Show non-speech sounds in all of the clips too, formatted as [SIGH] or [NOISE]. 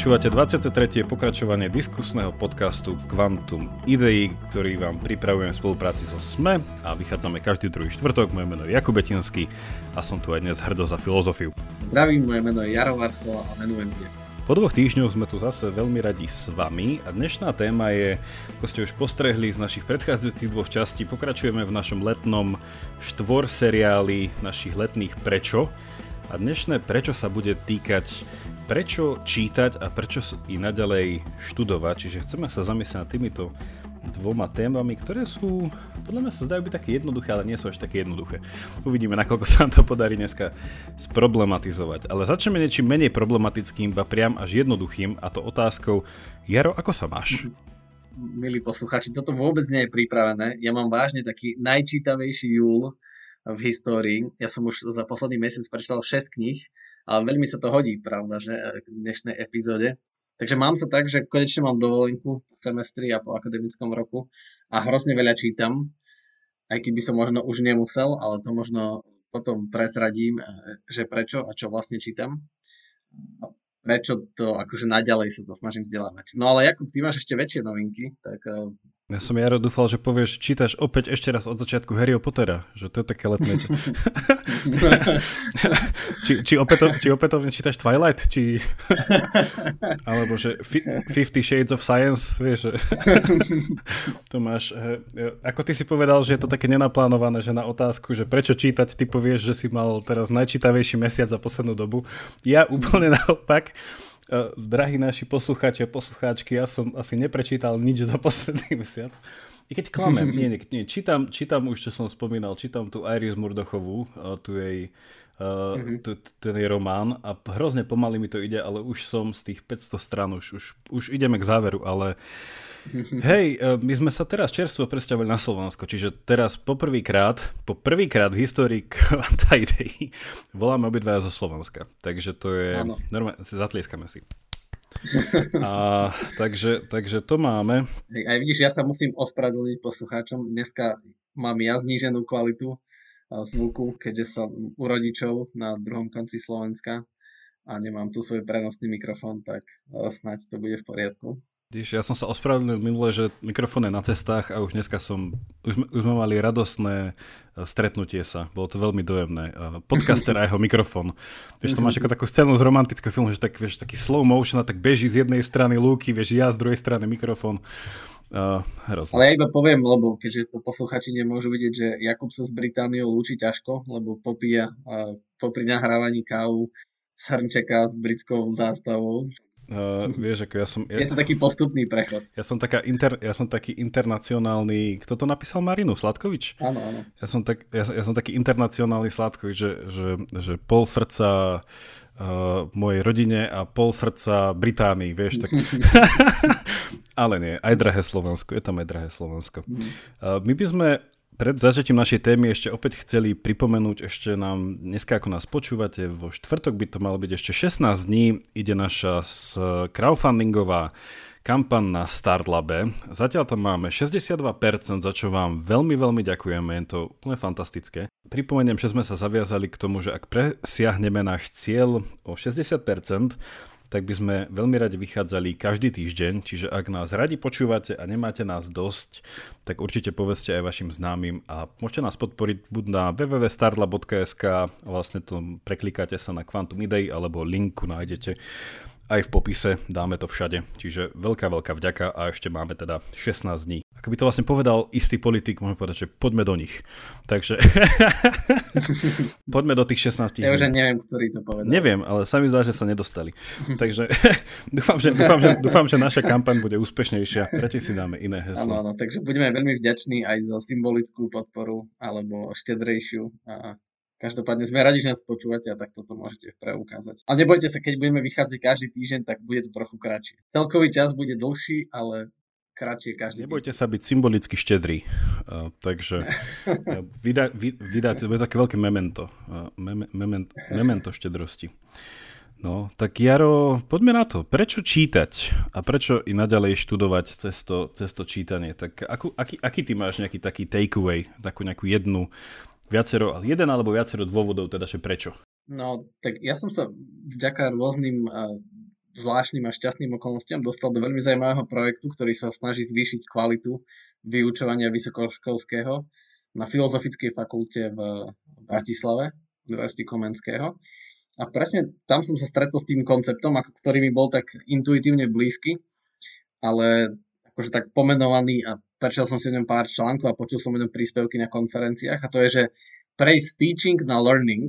Počúvate 23. pokračovanie diskusného podcastu Quantum Idei, ktorý vám pripravujem v spolupráci so SME a vychádzame každý druhý štvrtok. Moje meno je Jakub Betinský a som tu aj dnes hrdo za filozofiu. Zdravím, moje meno je Jaro Varko a menujem kde. Po dvoch týždňoch sme tu zase veľmi radi s vami a dnešná téma je, ako ste už postrehli z našich predchádzajúcich dvoch častí, pokračujeme v našom letnom štvor seriáli našich letných Prečo. A dnešné Prečo sa bude týkať prečo čítať a prečo i naďalej študovať. Čiže chceme sa zamyslieť nad týmito dvoma témami, ktoré sú, podľa mňa sa zdajú byť také jednoduché, ale nie sú až také jednoduché. Uvidíme, nakoľko sa nám to podarí dneska sproblematizovať. Ale začneme niečím menej problematickým, ba priam až jednoduchým, a to otázkou, Jaro, ako sa máš? Milí posluchači, toto vôbec nie je pripravené. Ja mám vážne taký najčítavejší júl v histórii. Ja som už za posledný mesiac prečítal 6 kníh ale veľmi sa to hodí, pravda, že k dnešnej epizóde. Takže mám sa tak, že konečne mám dovolenku v semestri a po akademickom roku a hrozne veľa čítam, aj keby som možno už nemusel, ale to možno potom prezradím, e, že prečo a čo vlastne čítam. A prečo to akože naďalej sa to snažím vzdelávať. No ale Jakub, ty máš ešte väčšie novinky, tak e, ja som Jaro dúfal, že povieš, čítaš opäť ešte raz od začiatku Harryho Pottera, že to je také letné. [LAUGHS] či, či, opäto, či opätovne čítaš Twilight, či... Alebo že Fifty Shades of Science, vieš. [LAUGHS] to máš... Eh, ako ty si povedal, že je to také nenaplánované, že na otázku, že prečo čítať, ty povieš, že si mal teraz najčítavejší mesiac za poslednú dobu. Ja úplne [LAUGHS] naopak drahí naši poslucháči a poslucháčky, ja som asi neprečítal nič za posledný mesiac. I keď klamem, nie, nie, nie, čítam, čítam už, čo som spomínal, čítam tu Iris Murdochovú, uh, tu jej, mm-hmm. tu, ten jej román a hrozne pomaly mi to ide, ale už som z tých 500 strán, už, už, už ideme k záveru, ale uh, Hej, e, my sme sa teraz čerstvo presťahovali na Slovensko, čiže teraz poprvýkrát, po prvýkrát v histórii Kvanta Idei voláme obidvaja zo Slovenska. Takže to je... Normálne, zatlieskame si. A, takže, takže to máme. Aj vidíš, ja sa musím ospravedlniť poslucháčom. Dneska mám ja zníženú kvalitu zvuku, keďže som u rodičov na druhom konci Slovenska a nemám tu svoj prenosný mikrofón, tak snáď to bude v poriadku. Ja som sa ospravedlnil minule, že mikrofón je na cestách a už dneska som, už, už sme mali radostné e, stretnutie sa, bolo to veľmi dojemné. E, podcaster a jeho mikrofón. Vieš, to máš ako takú scénu z romantického filmu, že tak, vieš, taký slow motion a tak beží z jednej strany lúky, vieš, ja z druhej strany mikrofón. Uh, Ale ja iba poviem, lebo keďže to posluchači nemôžu vidieť, že Jakub sa s Britániou lúči ťažko, lebo popíja uh, popri nahrávaní kávu z hrnčeka s britskou zástavou, Uh, vieš, ako ja som... Ja, je to taký postupný prechod. Ja som, taká inter, ja som taký internacionálny... Kto to napísal? Marinu Sladkovič? Áno, áno. Ja som, tak, ja, ja som taký internacionálny Sladkovič, že, že, že pol srdca uh, mojej rodine a pol srdca Británii, vieš. Tak... [LAUGHS] [LAUGHS] Ale nie, aj drahé Slovensko, je tam aj drahé Slovensko. Uh, my by sme pred začiatím našej témy ešte opäť chceli pripomenúť ešte nám, dneska ako nás počúvate, vo štvrtok by to malo byť ešte 16 dní, ide naša crowdfundingová kampan na Startlabe. Zatiaľ tam máme 62%, za čo vám veľmi, veľmi ďakujeme, je to úplne fantastické. Pripomeniem, že sme sa zaviazali k tomu, že ak presiahneme náš cieľ o 60%, tak by sme veľmi radi vychádzali každý týždeň, čiže ak nás radi počúvate a nemáte nás dosť, tak určite povedzte aj vašim známym a môžete nás podporiť buď na www.startla.sk, vlastne to preklikáte sa na Quantum Idei alebo linku nájdete aj v popise, dáme to všade. Čiže veľká, veľká vďaka a ešte máme teda 16 dní. Ako by to vlastne povedal istý politik, môžeme povedať, že poďme do nich. Takže [LAUGHS] poďme do tých 16 dní. Ja už neviem, ktorý to povedal. Neviem, ale sami zdá, že sa nedostali. Takže [LAUGHS] dúfam, že, dúfam, že, dúfam, že naša kampaň bude úspešnejšia. Radšej si dáme iné heslo. Áno, áno, takže budeme veľmi vďační aj za symbolickú podporu alebo štedrejšiu a Každopádne sme radi, že nás počúvate a tak toto môžete preukázať. A nebojte sa, keď budeme vychádzať každý týždeň, tak bude to trochu kratšie. Celkový čas bude dlhší, ale kratšie každý Nebojte týždeň. sa byť symbolicky štedrý. Uh, takže uh, vy, vydá, to bude také veľké memento. Uh, meme, memento, memento štedrosti. No, tak Jaro, poďme na to. Prečo čítať a prečo i naďalej študovať cez to, cez to čítanie? Tak akú, aký, aký ty máš nejaký taký takeaway, takú nejakú jednu viacero, jeden alebo viacero dôvodov, teda že prečo? No, tak ja som sa vďaka rôznym uh, zvláštnym a šťastným okolnostiam dostal do veľmi zaujímavého projektu, ktorý sa snaží zvýšiť kvalitu vyučovania vysokoškolského na Filozofickej fakulte v Bratislave, Univerzity Komenského. A presne tam som sa stretol s tým konceptom, ako ktorý mi bol tak intuitívne blízky, ale akože tak pomenovaný a prečal som si o ňom pár článkov a počul som o ňom príspevky na konferenciách a to je, že prejsť teaching na learning,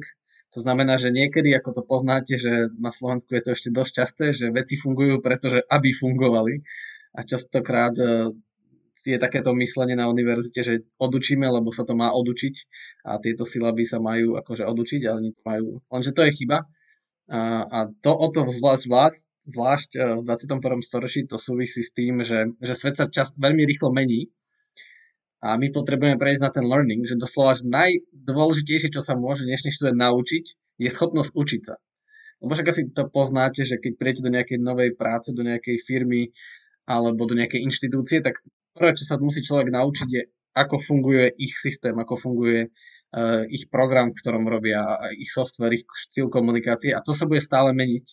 to znamená, že niekedy, ako to poznáte, že na Slovensku je to ešte dosť časté, že veci fungujú, pretože aby fungovali. A častokrát e, je takéto myslenie na univerzite, že odučíme, lebo sa to má odučiť a tieto syllaby sa majú akože odučiť, ale nie majú. Lenže to je chyba. A, a to o to zvlášť, zvlášť, zvlášť v 21. storočí to súvisí s tým, že, že svet sa čas veľmi rýchlo mení a my potrebujeme prejsť na ten learning, že doslova že najdôležitejšie, čo sa môže dnešný študent naučiť, je schopnosť učiť sa. Lebo však asi to poznáte, že keď príjete do nejakej novej práce, do nejakej firmy alebo do nejakej inštitúcie, tak prvé, čo sa musí človek naučiť, je, ako funguje ich systém, ako funguje uh, ich program, v ktorom robia, ich software, ich štýl komunikácie a to sa bude stále meniť,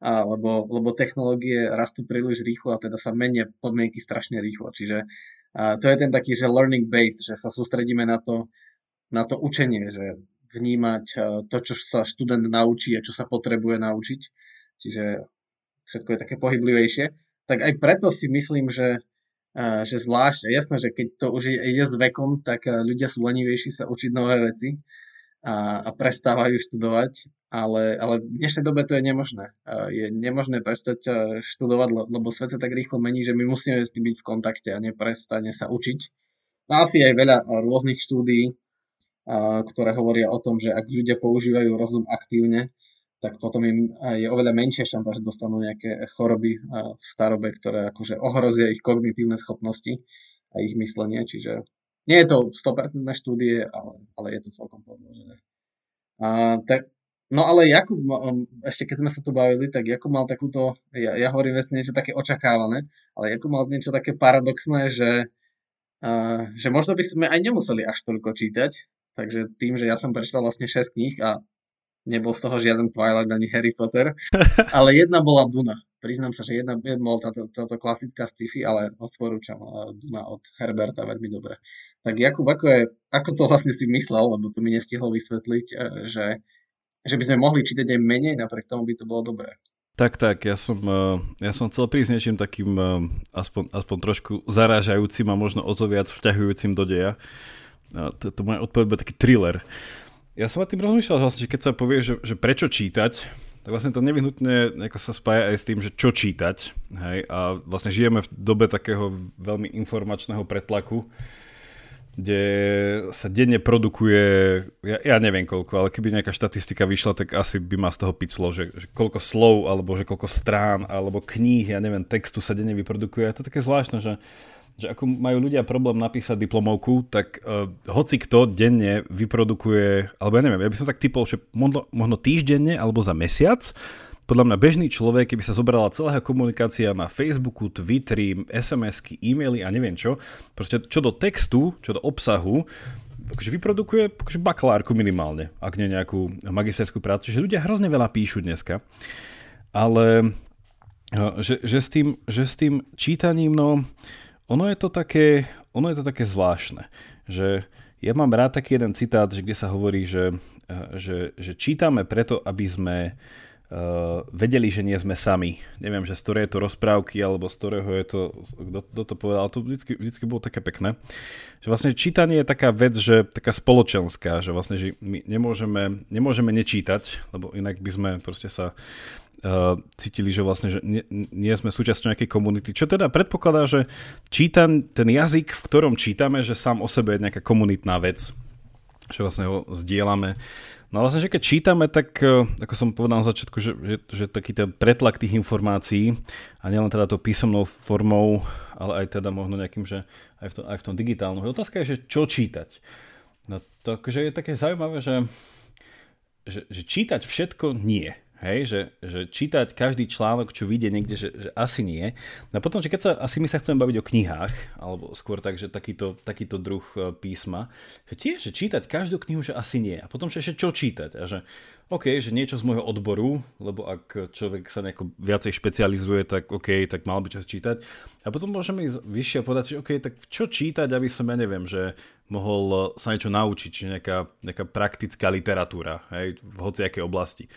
a, lebo, lebo technológie rastú príliš rýchlo a teda sa menia podmienky strašne rýchlo. Čiže a to je ten taký, že learning based, že sa sústredíme na to, na to učenie, že vnímať to, čo sa študent naučí a čo sa potrebuje naučiť. Čiže všetko je také pohyblivejšie. Tak aj preto si myslím, že, že zvlášť, jasné, že keď to už ide s vekom, tak ľudia sú lenivejší sa učiť nové veci a, a prestávajú študovať, ale, ale v dnešnej dobe to je nemožné. Je nemožné prestať študovať, lebo svet sa tak rýchlo mení, že my musíme s tým byť v kontakte a neprestane sa učiť. No asi aj veľa rôznych štúdií, ktoré hovoria o tom, že ak ľudia používajú rozum aktívne, tak potom im je oveľa menšia šanca, že dostanú nejaké choroby v starobe, ktoré akože ohrozia ich kognitívne schopnosti a ich myslenie, čiže nie je to 100% štúdie, ale, ale je to celkom podložené. A, tak, no ale Jakub, ešte keď sme sa tu bavili, tak Jakub mal takúto, ja, ja hovorím vlastne niečo také očakávané, ale Jakub mal niečo také paradoxné, že, a, že možno by sme aj nemuseli až toľko čítať, takže tým, že ja som prečítal vlastne 6 kníh a nebol z toho žiaden Twilight ani Harry Potter, [LAUGHS] ale jedna bola Duna priznám sa, že jedna bol táto, táto klasická sci-fi, ale odporúčam Duna od Herberta veľmi dobre. Tak Jakub, ako, je, ako to vlastne si myslel, lebo to mi nestihol vysvetliť, e, že, že by sme mohli čítať aj menej, napriek tomu by to bolo dobré. Tak, tak, ja som, e, ja som chcel prísť niečím takým e, aspoň, aspoň trošku zarážajúcim a možno o to viac vťahujúcim do deja. To, to moja odpoveď bude taký thriller. Ja som nad tým rozmýšľal, že vlastne, keď sa povie, že, že prečo čítať, tak vlastne to nevyhnutne sa spája aj s tým, že čo čítať. Hej? A vlastne žijeme v dobe takého veľmi informačného pretlaku, kde sa denne produkuje, ja, ja neviem koľko, ale keby nejaká štatistika vyšla, tak asi by ma z toho piclo, že, že koľko slov, alebo že koľko strán, alebo kníh, ja neviem, textu sa denne vyprodukuje. A to je také zvláštne, že že ako majú ľudia problém napísať diplomovku, tak uh, hoci kto denne vyprodukuje, alebo ja neviem, ja by som tak typol, že možno, možno týždenne alebo za mesiac, podľa mňa bežný človek, keby sa zobrala celá komunikácia na Facebooku, Twitteri, SMS-ky, e-maily a neviem čo, proste čo do textu, čo do obsahu, akože vyprodukuje akože bakalárku minimálne, ak nie nejakú magisterskú prácu. Čiže ľudia hrozne veľa píšu dneska. Ale že, že, s tým, že s tým čítaním, no ono je to také, ono je to také zvláštne, že ja mám rád taký jeden citát, že kde sa hovorí, že, eh, že, že čítame preto, aby sme uh, vedeli, že nie sme sami. Neviem, že z ktorej je to rozprávky, alebo z ktorého je to, kto, to povedal, ale to vždycky, vždycky bolo také pekné. Že vlastne čítanie je taká vec, že taká spoločenská, že vlastne že my nemôžeme, nemôžeme nečítať, lebo inak by sme proste sa uh, cítili, že vlastne že nie, nie sme súčasťou nejakej komunity. Čo teda predpokladá, že čítam ten jazyk, v ktorom čítame, že sám o sebe je nejaká komunitná vec, že vlastne ho zdieľame. No vlastne, že keď čítame, tak uh, ako som povedal na začiatku, že, že, že taký ten pretlak tých informácií a nielen teda to písomnou formou, ale aj teda možno nejakým, že aj v tom, aj v tom digitálnom. Otázka je, že čo čítať. No to akože je také zaujímavé, že, že, že čítať všetko nie hej, že, že čítať každý článok, čo vyjde niekde, že, že asi nie. No potom, že keď sa, asi my sa chceme baviť o knihách, alebo skôr tak, že takýto, takýto druh e, písma, že tiež, že čítať každú knihu, že asi nie. A potom, že ešte čo čítať. A že OK, že niečo z môjho odboru, lebo ak človek sa nejako viacej špecializuje, tak OK, tak mal by čas čítať. A potom môžeme ísť vyššie a povedať si, OK, tak čo čítať, aby som, ja neviem, že mohol sa niečo naučiť, či nejaká, nejaká praktická literatúra, hej, v hociakej oblasti.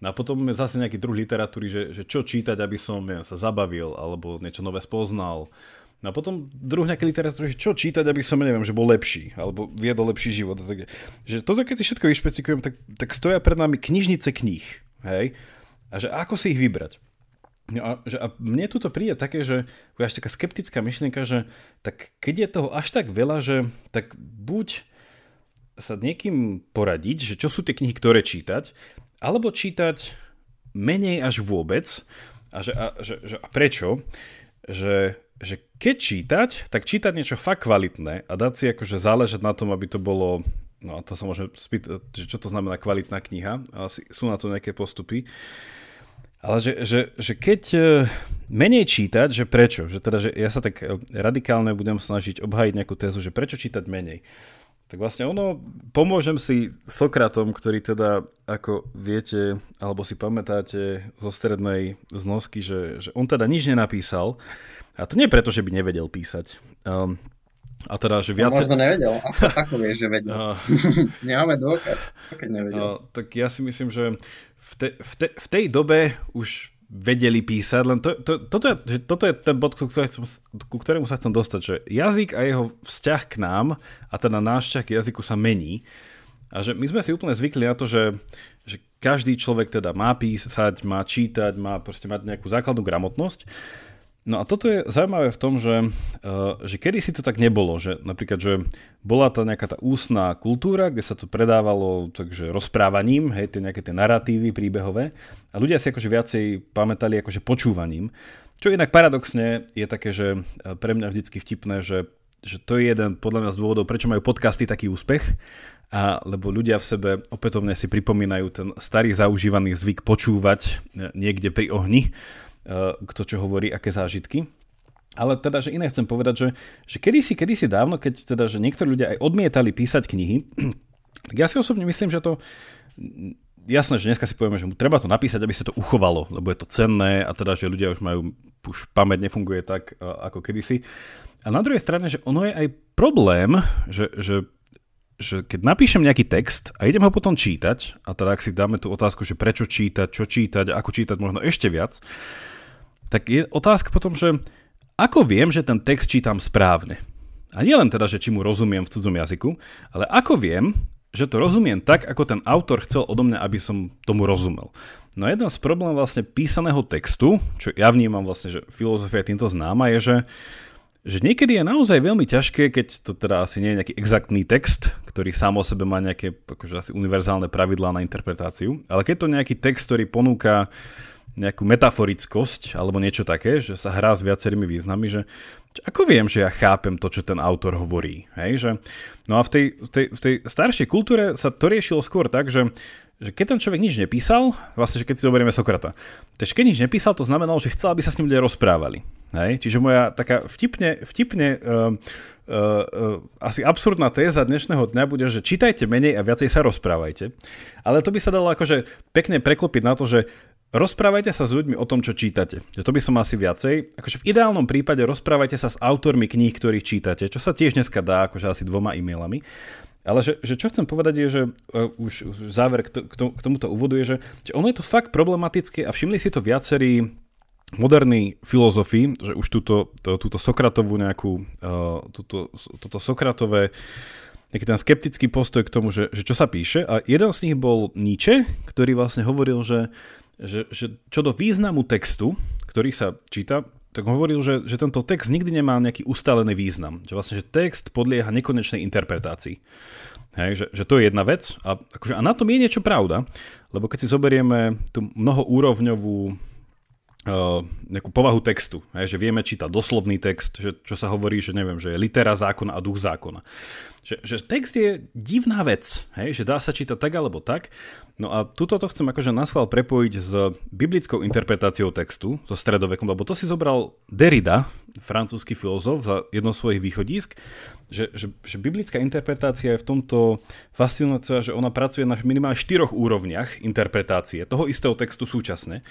No a potom je zase nejaký druh literatúry, že, že čo čítať, aby som neviem, sa zabavil, alebo niečo nové spoznal, No a potom druh nejaké literatúry, že čo čítať, aby som, neviem, že bol lepší, alebo viedol lepší život. Tak, že toto, keď si všetko vyšpecikujem, tak, tak stoja pred nami knižnice kníh, hej? A že ako si ich vybrať? No a, že, a mne tu príde také, že až taká skeptická myšlienka, že tak keď je toho až tak veľa, že tak buď sa niekým poradiť, že čo sú tie knihy, ktoré čítať, alebo čítať menej až vôbec. A, že, a, že, že, a prečo? Že že keď čítať, tak čítať niečo fakt kvalitné a dať si akože záležať na tom, aby to bolo, no a to sa môžeme spýtať, čo to znamená kvalitná kniha, asi sú na to nejaké postupy, ale že, že, že keď e, menej čítať, že prečo, že teda, že ja sa tak e, radikálne budem snažiť obhajiť nejakú tézu, že prečo čítať menej. Tak vlastne ono, pomôžem si Sokratom, ktorý teda, ako viete, alebo si pamätáte zo strednej znosky, že, že on teda nič nenapísal, a to nie preto, že by nevedel písať. Um, a teda, že viac... No, možno nevedel. Ako, [LAUGHS] ako vieš, že vedel? Uh, [LAUGHS] Nemáme dôkaz, keď nevedel. Uh, tak ja si myslím, že v, te, v, te, v tej dobe už vedeli písať, len to, to, toto, je, toto je ten bod, ku, chcem, ku ktorému sa chcem dostať, že jazyk a jeho vzťah k nám a teda náš vzťah k jazyku sa mení. A že my sme si úplne zvykli na to, že, že každý človek teda má písať, má čítať, má proste mať nejakú základnú gramotnosť No a toto je zaujímavé v tom, že, uh, že kedy si to tak nebolo, že napríklad, že bola to nejaká tá ústná kultúra, kde sa to predávalo takže rozprávaním, hej, tie nejaké tie narratívy príbehové. A ľudia si akože viacej pamätali akože počúvaním, čo inak paradoxne je také, že eh, pre mňa vždycky vtipné, že, že to je jeden podľa mňa z dôvodov, prečo majú podcasty taký úspech, a lebo ľudia v sebe opätovne si pripomínajú ten starý zaužívaný zvyk počúvať eh, niekde pri ohni, Eh, kto čo hovorí, aké zážitky. Ale teda, že iné chcem povedať, že, že kedysi, kedysi dávno, keď teda, že niektorí ľudia aj odmietali písať knihy, [CLEARS THROAT] tak ja si osobne myslím, že to jasné, že dneska si povieme, že mu treba to napísať, aby sa to uchovalo, lebo je to cenné a teda, že ľudia už majú, už pamäť nefunguje tak, eh, ako kedysi. A na druhej strane, že ono je aj problém, že, že že keď napíšem nejaký text a idem ho potom čítať, a teda ak si dáme tú otázku, že prečo čítať, čo čítať, ako čítať možno ešte viac, tak je otázka potom, že ako viem, že ten text čítam správne. A nie len teda, že či mu rozumiem v cudzom jazyku, ale ako viem, že to rozumiem tak, ako ten autor chcel odo mňa, aby som tomu rozumel. No a jeden z problémov vlastne písaného textu, čo ja vnímam vlastne, že filozofia je týmto známa, je, že že niekedy je naozaj veľmi ťažké, keď to teda asi nie je nejaký exaktný text, ktorý sám o sebe má nejaké akože asi univerzálne pravidlá na interpretáciu, ale keď to nejaký text, ktorý ponúka nejakú metaforickosť alebo niečo také, že sa hrá s viacerými významy, že, ako viem, že ja chápem to, čo ten autor hovorí. Hej? Že, no a v tej, tej, v tej staršej kultúre sa to riešilo skôr tak, že, že keď ten človek nič nepísal, vlastne, že keď si zoberieme Sokrata, takže keď nič nepísal, to znamenalo, že chcel, aby sa s ním ľudia rozprávali. Hej? Čiže moja taká vtipne, vtipne uh, Uh, uh, asi absurdná téza dnešného dňa bude, že čítajte menej a viacej sa rozprávajte. Ale to by sa dalo akože pekne preklopiť na to, že rozprávajte sa s ľuďmi o tom, čo čítate. Že to by som asi viacej. Akože v ideálnom prípade rozprávajte sa s autormi kníh, ktorých čítate, čo sa tiež dneska dá akože asi dvoma e-mailami. Ale že, že čo chcem povedať je, že uh, už, už záver k, to, k, to, k tomuto úvodu je, že, že ono je to fakt problematické a všimli si to viacerí moderní filozofi, že už túto, to, túto Sokratovú nejakú, uh, túto, toto Sokratové nejaký ten skeptický postoj k tomu, že, že čo sa píše. A jeden z nich bol Nietzsche, ktorý vlastne hovoril, že, že, že čo do významu textu, ktorý sa číta, tak hovoril, že, že tento text nikdy nemá nejaký ustálený význam. Že vlastne, že text podlieha nekonečnej interpretácii. Hej, že, že to je jedna vec a, akože, a na tom je niečo pravda, lebo keď si zoberieme tú mnohoúrovňovú nejakú povahu textu, hej, že vieme čítať doslovný text, že, čo sa hovorí, že neviem, že je litera zákona a duch zákona. Že, že text je divná vec, hej, že dá sa čítať tak alebo tak. No a tuto to chcem akože na schvál prepojiť s biblickou interpretáciou textu, so stredovekom, lebo to si zobral Derrida, francúzsky filozof, za jedno z svojich východísk, že, že, že biblická interpretácia je v tomto fascinujúca, že ona pracuje na minimálne štyroch úrovniach interpretácie toho istého textu súčasne.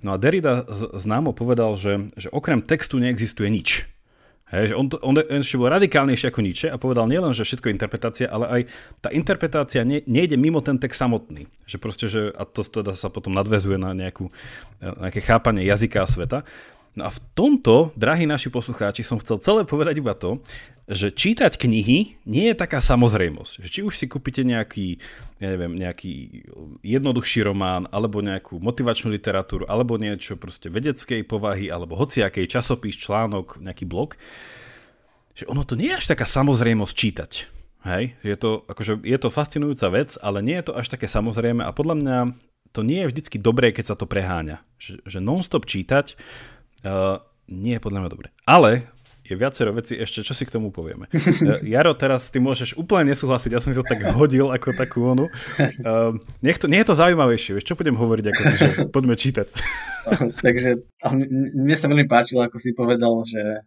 No a Derrida známo povedal, že, že okrem textu neexistuje nič. Hej, že on, on, ešte bol radikálnejší ako Nietzsche a povedal nielen, že všetko je interpretácia, ale aj tá interpretácia ne, nejde mimo ten text samotný. Že proste, že, a to teda sa potom nadvezuje na nejakú, nejaké chápanie jazyka a sveta. No a v tomto, drahí naši poslucháči, som chcel celé povedať iba to, že čítať knihy nie je taká samozrejmosť. Že či už si kúpite nejaký, ja neviem, nejaký jednoduchší román, alebo nejakú motivačnú literatúru, alebo niečo proste vedeckej povahy, alebo hociakej časopis, článok, nejaký blog, že ono to nie je až taká samozrejmosť čítať. Hej, je to, akože, je to fascinujúca vec, ale nie je to až také samozrejme a podľa mňa to nie je vždycky dobré, keď sa to preháňa. Že, že non-stop čítať uh, nie je podľa mňa dobré. Ale je viacero veci ešte, čo si k tomu povieme. Jaro, teraz ty môžeš úplne nesúhlasiť, ja som si to tak hodil ako takú onu. Uh, nech to, nie je to zaujímavejšie, vieš, čo budem hovoriť, ako ty, že poďme čítať. [LAUGHS] Takže mne sa veľmi páčilo, ako si povedal, že,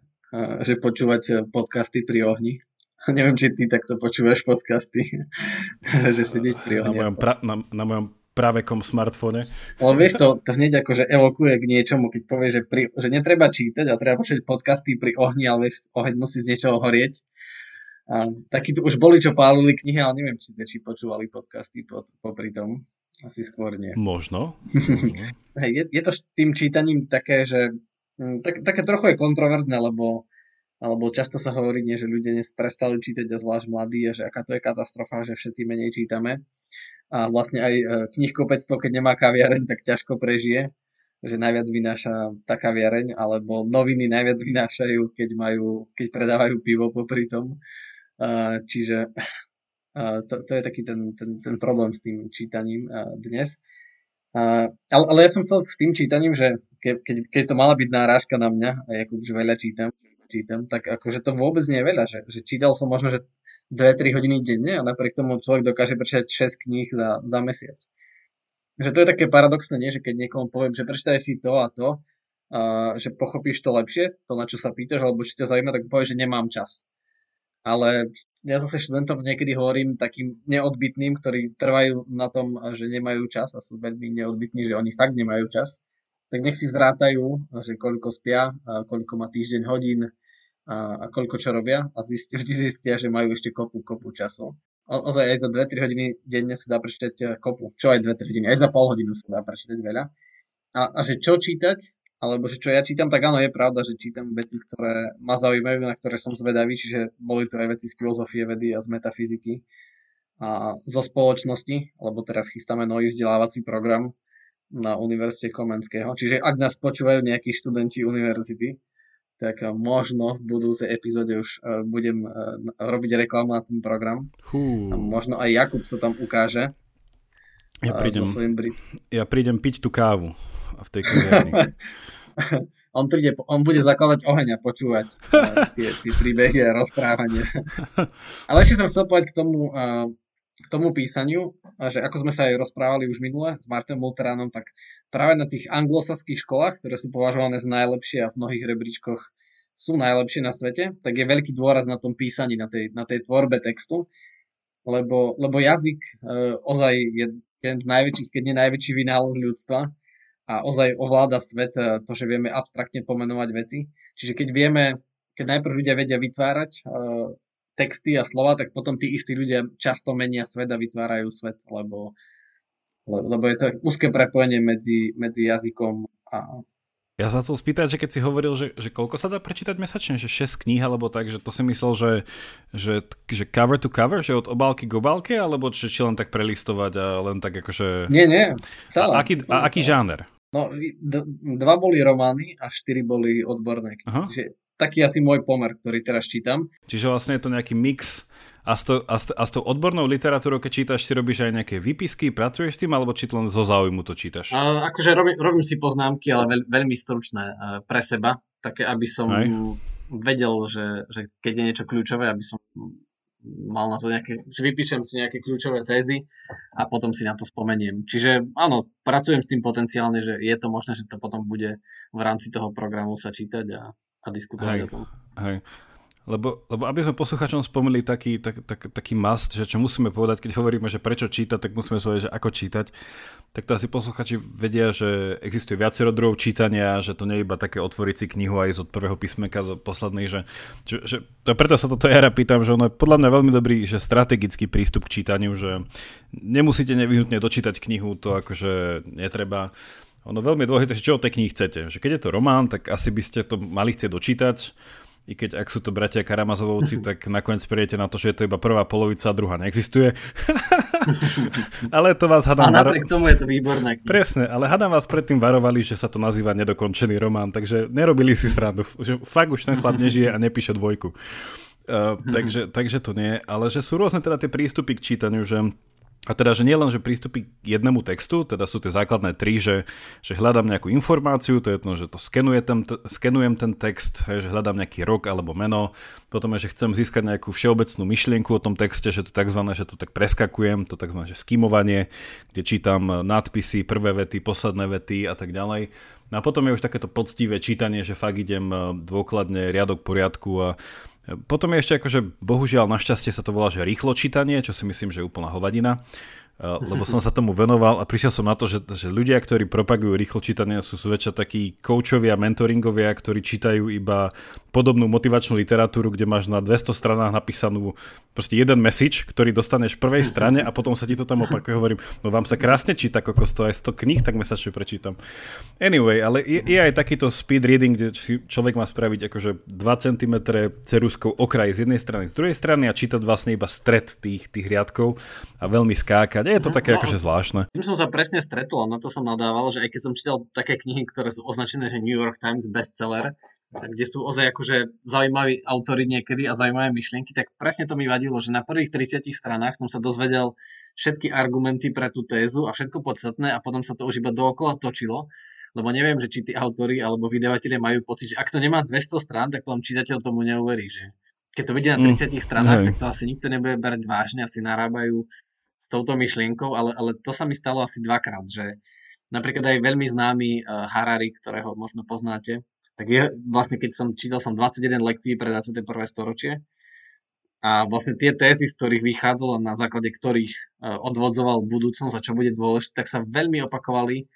že počúvať podcasty pri ohni. [LAUGHS] Neviem, či ty takto počúvaš podcasty, [LAUGHS] že sedíš pri ohni. Na mojom, pra, na, na mojom pravekom smartfóne. Ale vieš, to, to hneď akože evokuje k niečomu, keď povie, že, pri, že netreba čítať a treba počuť podcasty pri ohni, ale vieš, oheň musí z niečoho horieť. A takí tu už boli, čo pálili knihy, ale neviem, či ste či počúvali podcasty po, popri tom. Asi skôr nie. Možno. Možno. [LAUGHS] Hej, je, je to tým čítaním také, že mm, tak, také trochu je kontroverzné, lebo alebo často sa hovorí, nie, že ľudia dnes prestali čítať a zvlášť mladí, a že aká to je katastrofa, že všetci menej čítame a vlastne aj e, knihkopectvo, keď nemá kaviareň, tak ťažko prežije, že najviac vynáša tá kaviareň, alebo noviny najviac vynášajú, keď, majú, keď predávajú pivo popri tom. Čiže to, to je taký ten, ten, ten problém s tým čítaním dnes. Ale, ale ja som chcel s tým čítaním, že ke, keď, keď to mala byť nárážka na mňa, a ako že veľa čítam, čítam, tak akože to vôbec nie je veľa, že, že čítal som možno, že 2-3 hodiny denne a napriek tomu človek dokáže prečítať 6 kníh za, za mesiac. Že to je také paradoxné, nie? že keď niekomu poviem, že prečítaj si to a to, a že pochopíš to lepšie, to na čo sa pýtaš, alebo či ťa zaujíma, tak povieš, že nemám čas. Ale ja zase študentom niekedy hovorím takým neodbitným, ktorí trvajú na tom, že nemajú čas a sú veľmi neodbitní, že oni fakt nemajú čas, tak nech si zrátajú, že koľko spia, koľko má týždeň hodín, a, a koľko čo robia a zistia, [LAUGHS] vždy zistia, že majú ešte kopu, kopu času. O, ozaj aj za 2-3 hodiny denne sa dá prečítať e, kopu. Čo aj 2-3 hodiny? Aj za pol hodinu sa dá prečítať veľa. A, a že čo čítať, alebo že čo ja čítam, tak áno, je pravda, že čítam veci, ktoré ma zaujímajú, na ktoré som zvedavý, čiže boli to aj veci z filozofie vedy a z metafyziky a zo spoločnosti, lebo teraz chystáme nový vzdelávací program na Univerzite Komenského. Čiže ak nás počúvajú nejakí študenti univerzity, tak eh, možno v budúcej epizóde už uh, budem uh, robiť reklamu na ten program. Hú. A možno aj Jakub sa tam ukáže. Ja prídem, so ja prídem piť tú kávu v tej [LAUGHS] on, príde, on bude zakladať oheň a počúvať tie, tie príbehy a rozprávanie. [LAUGHS] Ale ešte som chcel povedať k tomu, k tomu písaniu, že ako sme sa aj rozprávali už minule s Martinom Multeránom, tak práve na tých anglosaských školách, ktoré sú považované za najlepšie a v mnohých rebríčkoch sú najlepšie na svete, tak je veľký dôraz na tom písaní, na tej, na tej tvorbe textu, lebo, lebo jazyk e, ozaj je jeden z najväčších, keď nie najväčší vynález ľudstva a ozaj ovláda svet e, to, že vieme abstraktne pomenovať veci. Čiže keď vieme, keď najprv ľudia vedia vytvárať e, texty a slova, tak potom tí istí ľudia často menia svet a vytvárajú svet, lebo, lebo je to úzke prepojenie medzi, medzi jazykom a... Ja sa chcel spýtať, že keď si hovoril, že, že koľko sa dá prečítať mesačne, že 6 kníh alebo tak, že to si myslel, že, že, že cover to cover, že od obálky k obálke, alebo či, či len tak prelistovať a len tak akože... Nie, nie, celá. A aký, a aký žáner? No, dva boli romány a štyri boli odborné knihy. Taký asi môj pomer, ktorý teraz čítam. Čiže vlastne je to nejaký mix A s, to, a, s, a s tou odbornou literatúrou, keď čítaš, si robíš aj nejaké výpisky, pracuješ s tým, alebo či len zo záujmu to čítaš? A, akože robím, robím si poznámky, ale veľ, veľmi stručné uh, pre seba, také, aby som aj. vedel, že, že keď je niečo kľúčové, aby som mal na to nejaké, že vypíšem si nejaké kľúčové tézy a potom si na to spomeniem. Čiže áno, pracujem s tým potenciálne, že je to možné, že to potom bude v rámci toho programu sa čítať a, a diskutovať hej, o tom. Hej. Lebo, lebo aby sme posluchačom spomenuli taký, tak, tak, taký must, že čo musíme povedať, keď hovoríme, že prečo čítať, tak musíme povedať, že ako čítať. Tak to asi posluchači vedia, že existuje viacero druhov čítania, že to nie je iba také otvoriť si knihu aj z od prvého písmenka do poslednej, že, že, že to preto sa toto ja pýtam, že ono je podľa mňa veľmi dobrý, že strategický prístup k čítaniu, že nemusíte nevyhnutne dočítať knihu, to akože netreba. Ono veľmi dôležité, čo od tej knihy chcete. Že keď je to román, tak asi by ste to mali chcieť dočítať i keď ak sú to bratia Karamazovovci, [LAUGHS] tak nakoniec prijete na to, že je to iba prvá polovica a druhá neexistuje. [LAUGHS] ale to vás hadám... A napriek tomu je to výborné. [LAUGHS] Presne, ale hadám vás predtým varovali, že sa to nazýva nedokončený román, takže nerobili si srandu. Že fakt už ten chlap nežije a nepíše dvojku. Uh, takže, takže to nie, ale že sú rôzne teda tie prístupy k čítaniu, že a teda, že nie len, že prístupy k jednému textu, teda sú tie základné tri, že, že hľadám nejakú informáciu, to je to, že to skenuje ten, skenujem ten text, hej, že hľadám nejaký rok alebo meno, potom je, že chcem získať nejakú všeobecnú myšlienku o tom texte, že to tzv. že to tak preskakujem, to tzv. že skimovanie, kde čítam nadpisy, prvé vety, posledné vety a tak ďalej. No a potom je už takéto poctivé čítanie, že fakt idem eh, dôkladne riadok poriadku a potom je ešte akože, bohužiaľ, našťastie sa to volá, že rýchlo čítanie, čo si myslím, že je úplná hovadina. Eh, lebo som sa tomu venoval a prišiel som na to, že, že ľudia, ktorí propagujú rýchlo čítanie, sú, väčšia takí coachovia, mentoringovia, ktorí čítajú iba podobnú motivačnú literatúru, kde máš na 200 stranách napísanú proste jeden message, ktorý dostaneš v prvej strane a potom sa ti to tam opakuje. Hovorím, no vám sa krásne číta, koľko stojí 100 kníh, tak mesačne prečítam. Anyway, ale je, je aj takýto speed reading, kde človek má spraviť akože 2 cm ceruskou okraj z jednej strany, z druhej strany a čítať vlastne iba stred tých, tých riadkov a veľmi skákať nie je to také no, akože zvláštne. Tým som sa presne stretol, na to som nadával, že aj keď som čítal také knihy, ktoré sú označené, že New York Times bestseller, kde sú ozaj akože zaujímaví autory niekedy a zaujímavé myšlienky, tak presne to mi vadilo, že na prvých 30 stranách som sa dozvedel všetky argumenty pre tú tézu a všetko podstatné a potom sa to už iba dookola točilo, lebo neviem, že či tí autory alebo vydavatelia majú pocit, že ak to nemá 200 strán, tak potom čitateľ tomu neuverí, že keď to vidie na 30 mm, stranách, hej. tak to asi nikto nebude brať vážne, asi narábajú touto myšlienkou, ale, ale to sa mi stalo asi dvakrát, že napríklad aj veľmi známy uh, Harari, ktorého možno poznáte, tak je, vlastne keď som čítal som 21 lekcií pre 21. storočie a vlastne tie tézy, z ktorých vychádzal a na základe ktorých uh, odvodzoval budúcnosť a čo bude dôležité, tak sa veľmi opakovali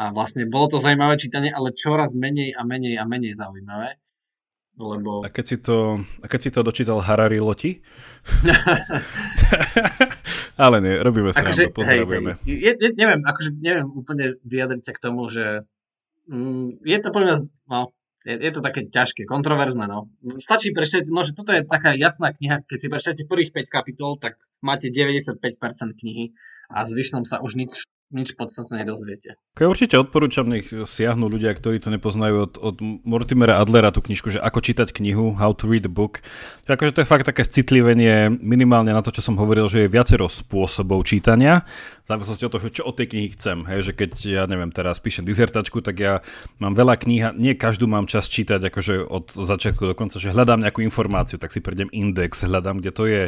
a vlastne bolo to zaujímavé čítanie, ale čoraz menej a menej a menej zaujímavé. Lebo... A, keď si to, a keď si to dočítal Harari Loti? [LAUGHS] Ale nie, robíme sa akože, pozdravujeme. Hej, hej. Je, neviem, akože neviem úplne vyjadriť sa k tomu, že mm, je to podľa mňa, no, je, je to také ťažké, kontroverzné, no. Stačí prečítať, no, že toto je taká jasná kniha, keď si prečítate prvých 5 kapitol, tak máte 95% knihy a zvyšnom sa už nič nič podstatné nedozviete. Ja určite odporúčam, nech siahnu ľudia, ktorí to nepoznajú od, od Mortimera Adlera tú knižku, že ako čítať knihu, How to read a book. Akože to je fakt také citlivenie minimálne na to, čo som hovoril, že je viacero spôsobov čítania, v závislosti od toho, čo od tej knihy chcem. Hej, že keď ja neviem, teraz píšem dizertačku, tak ja mám veľa kníh, nie každú mám čas čítať akože od začiatku do konca, že hľadám nejakú informáciu, tak si prejdem index, hľadám, kde to je,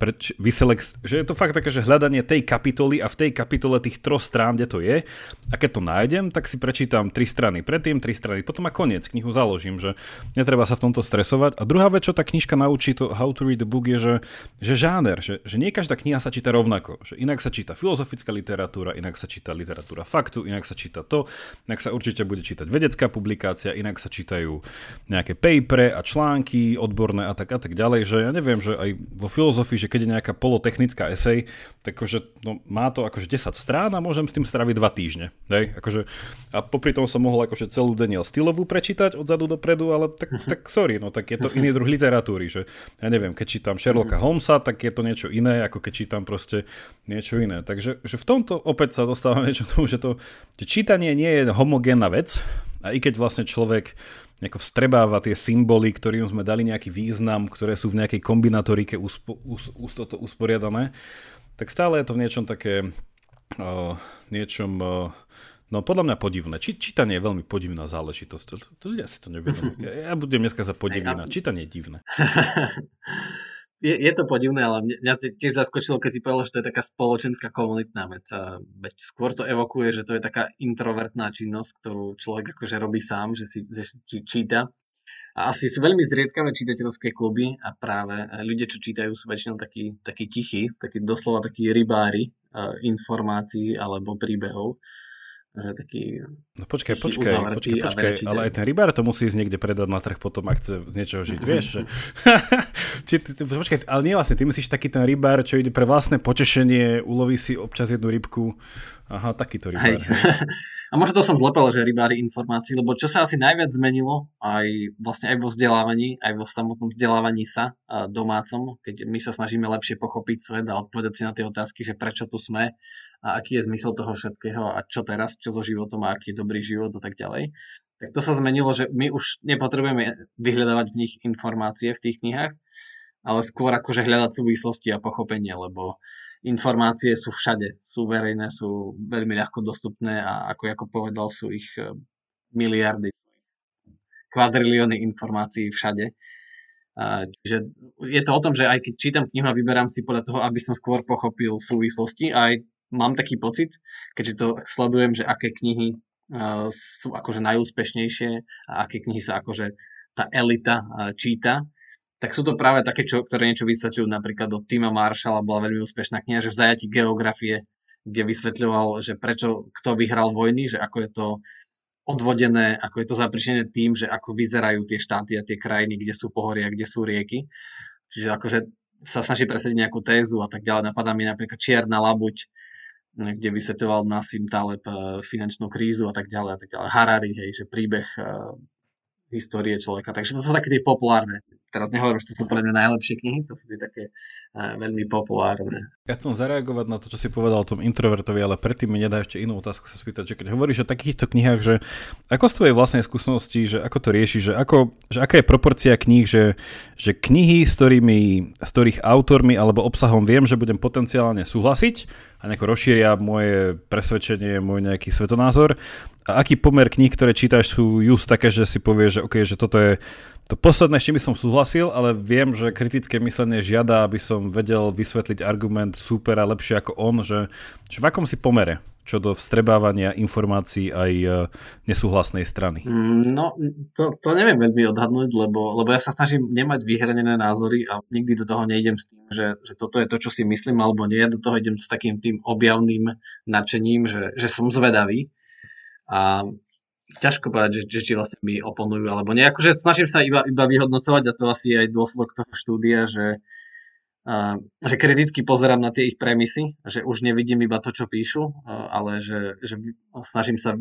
preč, vyselex, že je to fakt také, že hľadanie tej kapitoly a v tej kapitole tých troch strán, kde to je. A keď to nájdem, tak si prečítam tri strany predtým, tri strany potom a koniec. Knihu založím, že netreba sa v tomto stresovať. A druhá vec, čo tá knižka naučí, to How to read the book, je, že, že žáner, že, že nie každá kniha sa číta rovnako. Že inak sa číta filozofická literatúra, inak sa číta literatúra faktu, inak sa číta to, inak sa určite bude čítať vedecká publikácia, inak sa čítajú nejaké papere a články odborné a tak a tak ďalej, že ja neviem, že aj vo filozofii, že keď je nejaká polotechnická esej, tak akože, no, má to akože 10 strán a môže môžem s tým straviť dva týždne. Hej? Akože, a popri tom som mohol akože celú Daniel Stylovú prečítať odzadu dopredu, ale tak, [LAUGHS] tak sorry, no tak je to iný druh literatúry, že ja neviem, keď čítam Sherlocka Holmesa, tak je to niečo iné, ako keď čítam proste niečo iné. Takže že v tomto opäť sa dostávame k tomu, že to že čítanie nie je homogénna vec a i keď vlastne človek nejako vstrebáva tie symboly, ktorým sme dali nejaký význam, ktoré sú v nejakej kombinatorike uspo, us, us, toto usporiadané, tak stále je to v niečom také, uh, niečom, uh, no podľa mňa podivné. Či, čítanie je veľmi podivná záležitosť. To, to, ľudia si to nevedomujú. [LAUGHS] Ja, ja budem dneska za podivná. Čítanie je divné. [LAUGHS] je, je to podivné, ale mňa tiež zaskočilo, keď si povedal, že to je taká spoločenská komunitná vec. Veď skôr to evokuje, že to je taká introvertná činnosť, ktorú človek akože robí sám, že si, že si číta. A asi sú veľmi zriedkavé čitateľské kluby a práve ľudia, čo čítajú, sú väčšinou takí, takí tichí, takí doslova takí rybári uh, informácií alebo príbehov že taký No počkaj, počkaj, počkaj, počkaj, ale aj ten rybár to musí ísť niekde predať na trh potom, ak chce z niečoho žiť, [LAUGHS] vieš. Či, ty, počkaj, ale nie vlastne, ty musíš taký ten rybár, čo ide pre vlastné potešenie, uloví si občas jednu rybku, aha, takýto rybár. [LAUGHS] A možno to som zlepil, že rybári informácií, lebo čo sa asi najviac zmenilo, aj vlastne aj vo vzdelávaní, aj vo samotnom vzdelávaní sa domácom, keď my sa snažíme lepšie pochopiť svet a odpovedať si na tie otázky, že prečo tu sme, a aký je zmysel toho všetkého a čo teraz, čo so životom a aký je dobrý život a tak ďalej. Tak to sa zmenilo, že my už nepotrebujeme vyhľadávať v nich informácie v tých knihách, ale skôr akože hľadať súvislosti a pochopenie, lebo informácie sú všade, sú verejné, sú veľmi ľahko dostupné a ako ako povedal, sú ich e, miliardy, kvadrilióny informácií všade. Čiže je to o tom, že aj keď čítam knihu a vyberám si podľa toho, aby som skôr pochopil súvislosti, aj mám taký pocit, keďže to sledujem, že aké knihy uh, sú akože najúspešnejšie a aké knihy sa akože tá elita uh, číta, tak sú to práve také, čo, ktoré niečo vysvetľujú. Napríklad od Tima Marshalla bola veľmi úspešná kniha, že v zajati geografie, kde vysvetľoval, že prečo, kto vyhral vojny, že ako je to odvodené, ako je to zapričené tým, že ako vyzerajú tie štáty a tie krajiny, kde sú pohoria, kde sú rieky. Čiže akože sa snaží presediť nejakú tézu a tak ďalej. Napadá mi napríklad Čierna labuť, kde vysvetoval Nassim Taleb eh, finančnú krízu a tak ďalej a tak ďalej. Harari, hej, že príbeh uh, histórie človeka. Takže to sú také tie populárne teraz nehovorím, že to sú pre mňa najlepšie knihy, to sú tie také uh, veľmi populárne. Ja chcem zareagovať na to, čo si povedal o tom introvertovi, ale predtým mi nedá ešte inú otázku sa spýtať, že keď hovoríš o takýchto knihách, že ako z tvojej vlastnej skúsenosti, že ako to riešiš, že, ako, že aká je proporcia kníh, že, že knihy, s, ktorými, s ktorých autormi alebo obsahom viem, že budem potenciálne súhlasiť a nejako rozšíria moje presvedčenie, môj nejaký svetonázor a aký pomer kníh, ktoré čítaš, sú just také, že si povieš, že, okay, že toto je to posledné, s čím som súhlasil, ale viem, že kritické myslenie žiada, aby som vedel vysvetliť argument super a lepšie ako on, že, že v akom si pomere čo do vstrebávania informácií aj e, nesúhlasnej strany? Mm, no, to, to neviem veľmi odhadnúť, lebo, lebo ja sa snažím nemať vyhranené názory a nikdy do toho nejdem s tým, že, že toto je to, čo si myslím, alebo nie. Do toho idem s takým tým objavným nadšením, že, že som zvedavý. A ťažko povedať, že, že či vlastne mi oponujú alebo nie. Akože snažím sa iba, iba vyhodnocovať a to asi aj dôsledok toho štúdia, že, uh, že kriticky pozerám na tie ich premisy, že už nevidím iba to, čo píšu, uh, ale že, že snažím sa,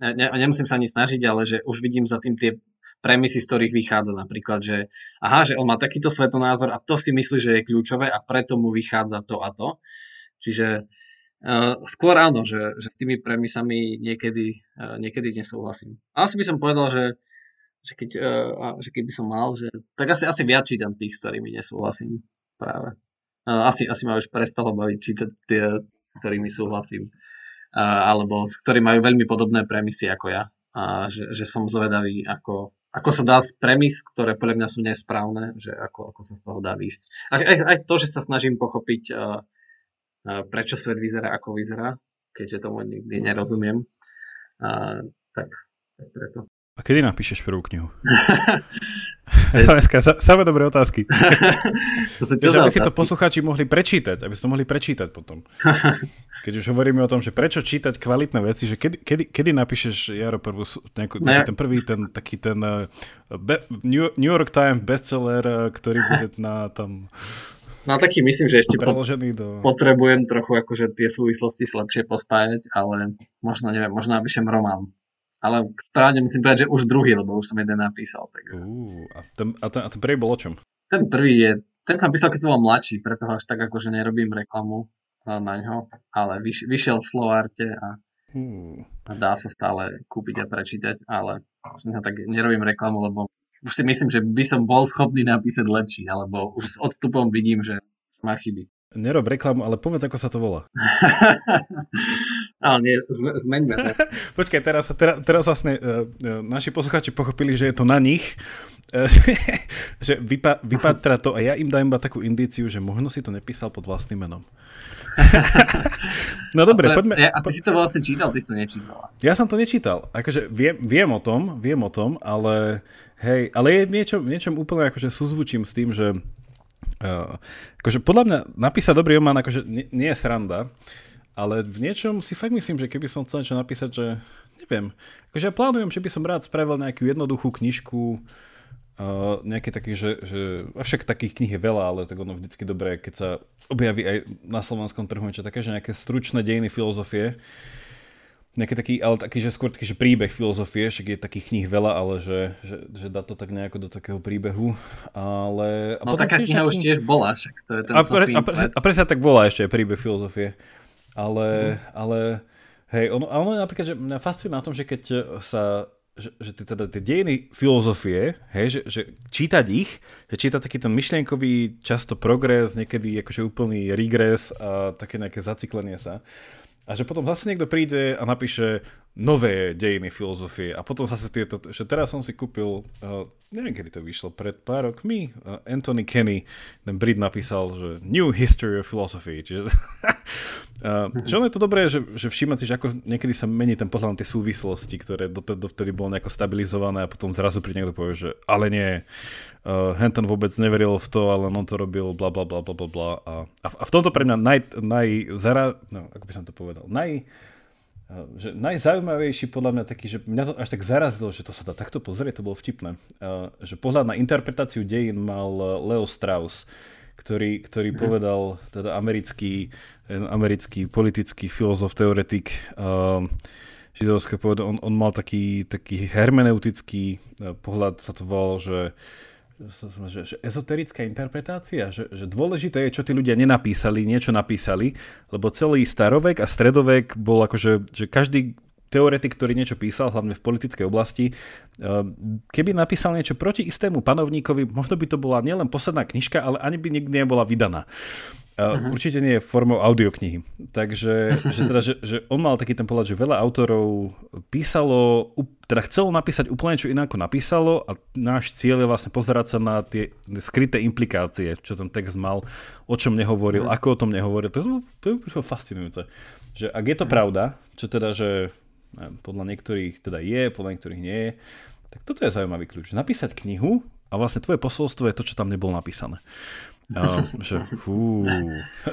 ne, nemusím sa ani snažiť, ale že už vidím za tým tie premisy, z ktorých vychádza napríklad, že aha, že on má takýto svetonázor a to si myslí, že je kľúčové a preto mu vychádza to a to. Čiže Uh, skôr áno, že, že tými premisami niekedy, uh, niekedy nesúhlasím. Asi by som povedal, že, že, keď, uh, že keď by som mal, že, tak asi, asi viac čítam tých, s ktorými nesúhlasím práve. Uh, asi, asi ma už prestalo baviť čítať tie, s ktorými súhlasím. Uh, alebo ktorí majú veľmi podobné premisy ako ja. A že, že som zvedavý, ako, ako sa dá z premis, ktoré podľa mňa sú nesprávne, že ako, ako sa z toho dá výjsť. Aj, aj, aj to, že sa snažím pochopiť uh, prečo svet vyzerá ako vyzerá, keďže tomu nikdy nerozumiem. A, tak, tak preto. A kedy napíšeš prvú knihu? [LAUGHS] [LAUGHS] Samé dobré otázky. [LAUGHS] to sú čo aby si to poslucháči mohli prečítať, aby si to mohli prečítať potom. Keď už hovoríme o tom, že prečo čítať kvalitné veci, že kedy, kedy, kedy napíšeš, Jaro, prvú, nejakú, no, ten prvý, ten taký ten uh, be, New, New York Times bestseller, uh, ktorý bude na tam No taký myslím, že ešte po, do... potrebujem trochu akože tie súvislosti lepšie pospájať, ale možno neviem, možno napíšem román. Ale právne musím povedať, že už druhý, lebo už som jeden napísal. Tak... Uh, a, ten, a, ten, a ten prvý bol o čom? Ten prvý je, ten som písal, keď som bol mladší, preto až tak akože nerobím reklamu. na ňo, ale vyš, vyšiel v Slovarte a, hmm. dá sa stále kúpiť a prečítať, ale už tak nerobím reklamu, lebo už si myslím, že by som bol schopný napísať lepší, alebo už s odstupom vidím, že má chyby. Nerob reklamu, ale povedz, ako sa to volá. [LAUGHS] ale nie, zmeňme to. [LAUGHS] Počkaj, teraz, teraz, teraz vlastne uh, naši posluchači pochopili, že je to na nich, uh, [LAUGHS] že vypa, vypatra to a ja im dám iba takú indíciu, že možno si to nepísal pod vlastným menom. no dobre, poďme. Ja, a ty si to vlastne čítal, ty si to nečítal. Ja som to nečítal. Akože viem, viem o tom, viem o tom, ale hej, ale je niečo, niečom úplne akože súzvučím s tým, že Uh, akože podľa mňa napísať dobrý román akože nie, nie je sranda, ale v niečom si fakt myslím, že keby som chcel niečo napísať, že neviem, akože ja plánujem, že by som rád spravil nejakú jednoduchú knižku, uh, nejaké také, že, že však takých kníh je veľa, ale tak ono vždycky dobré, keď sa objaví aj na slovenskom trhu niečo také, že nejaké stručné dejiny filozofie, nejaký taký, ale taký, že skôr taký, že príbeh filozofie, však je takých kníh veľa, ale že, že, že dá to tak nejako do takého príbehu, ale... A no taká kniha už tiež bola, však to je ten a, pre, a, pre, a presne tak volá ešte aj príbeh filozofie, ale, hmm. ale hej, ono, ono napríklad, že mňa fascinuje na tom, že keď sa že, že teda tie dejiny filozofie, hej, že, že čítať ich, že čítať taký ten myšlienkový často progres, niekedy akože úplný regres a také nejaké zaciklenie sa, a že potom zase niekto príde a napíše nové dejiny filozofie. A potom zase tieto, že teraz som si kúpil, uh, neviem kedy to vyšlo, pred pár rokmi, uh, Anthony Kenny, ten Brit napísal, že New History of Philosophy, čiže [LAUGHS] že ono je to dobré, že, že všímať si, že ako niekedy sa mení ten pohľad na tie súvislosti, ktoré dovtedy bolo nejako stabilizované a potom zrazu príde niekto povie, že ale nie, uh, Henton vôbec neveril v to, ale on to robil bla bla bla bla bla a, a v tomto pre mňa naj, naj zara, no, ako by som to povedal, naj, uh, že najzaujímavejší podľa mňa taký, že mňa to až tak zarazilo, že to sa dá takto pozrieť, to bolo vtipné, že pohľad na interpretáciu dejín mal Leo Strauss, ktorý, ktorý mhm. povedal, teda americký, americký politický filozof, teoretik, uh, židovského povedal, on, on mal taký, taký hermeneutický pohľad, sa to volalo, že že, že ezoterická interpretácia, že, že dôležité je, čo tí ľudia nenapísali, niečo napísali, lebo celý starovek a stredovek bol akože, že každý teoretik, ktorý niečo písal, hlavne v politickej oblasti, eh, keby napísal niečo proti istému panovníkovi, možno by to bola nielen posledná knižka, ale ani by nikdy nebola vydaná. Uh-huh. Určite nie je formou audioknihy. Takže [LAUGHS] že teda, že, že on mal taký ten pohľad, že veľa autorov písalo, teda chcelo napísať úplne čo inak napísalo a náš cieľ je vlastne pozerať sa na tie skryté implikácie, čo ten text mal, o čom nehovoril, uh-huh. ako o tom nehovoril. To je, to je fascinujúce. Že ak je to uh-huh. pravda, čo teda, že neviem, podľa niektorých teda je, podľa niektorých nie je, tak toto je zaujímavý kľúč. Napísať knihu a vlastne tvoje posolstvo je to, čo tam nebolo napísané. No, [LAUGHS] že fú.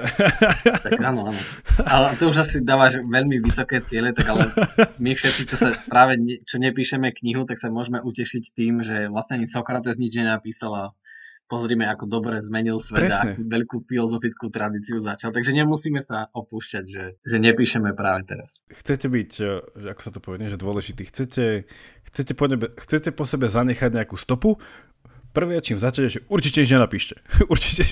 [LAUGHS] tak áno, áno. Ale to už asi dávaš veľmi vysoké ciele, tak ale my všetci, čo sa práve ne, čo nepíšeme knihu, tak sa môžeme utešiť tým, že vlastne ani Sokrates nič nenapísal a pozrime, ako dobre zmenil svet Presne. a akú veľkú filozofickú tradíciu začal. Takže nemusíme sa opúšťať, že, že nepíšeme práve teraz. Chcete byť, e, ako sa to povie, že dôležitý, chcete, chcete, po nebe, chcete po sebe zanechať nejakú stopu, prvé, čím začnete, že určite nič nenapíšte. [LAUGHS] určite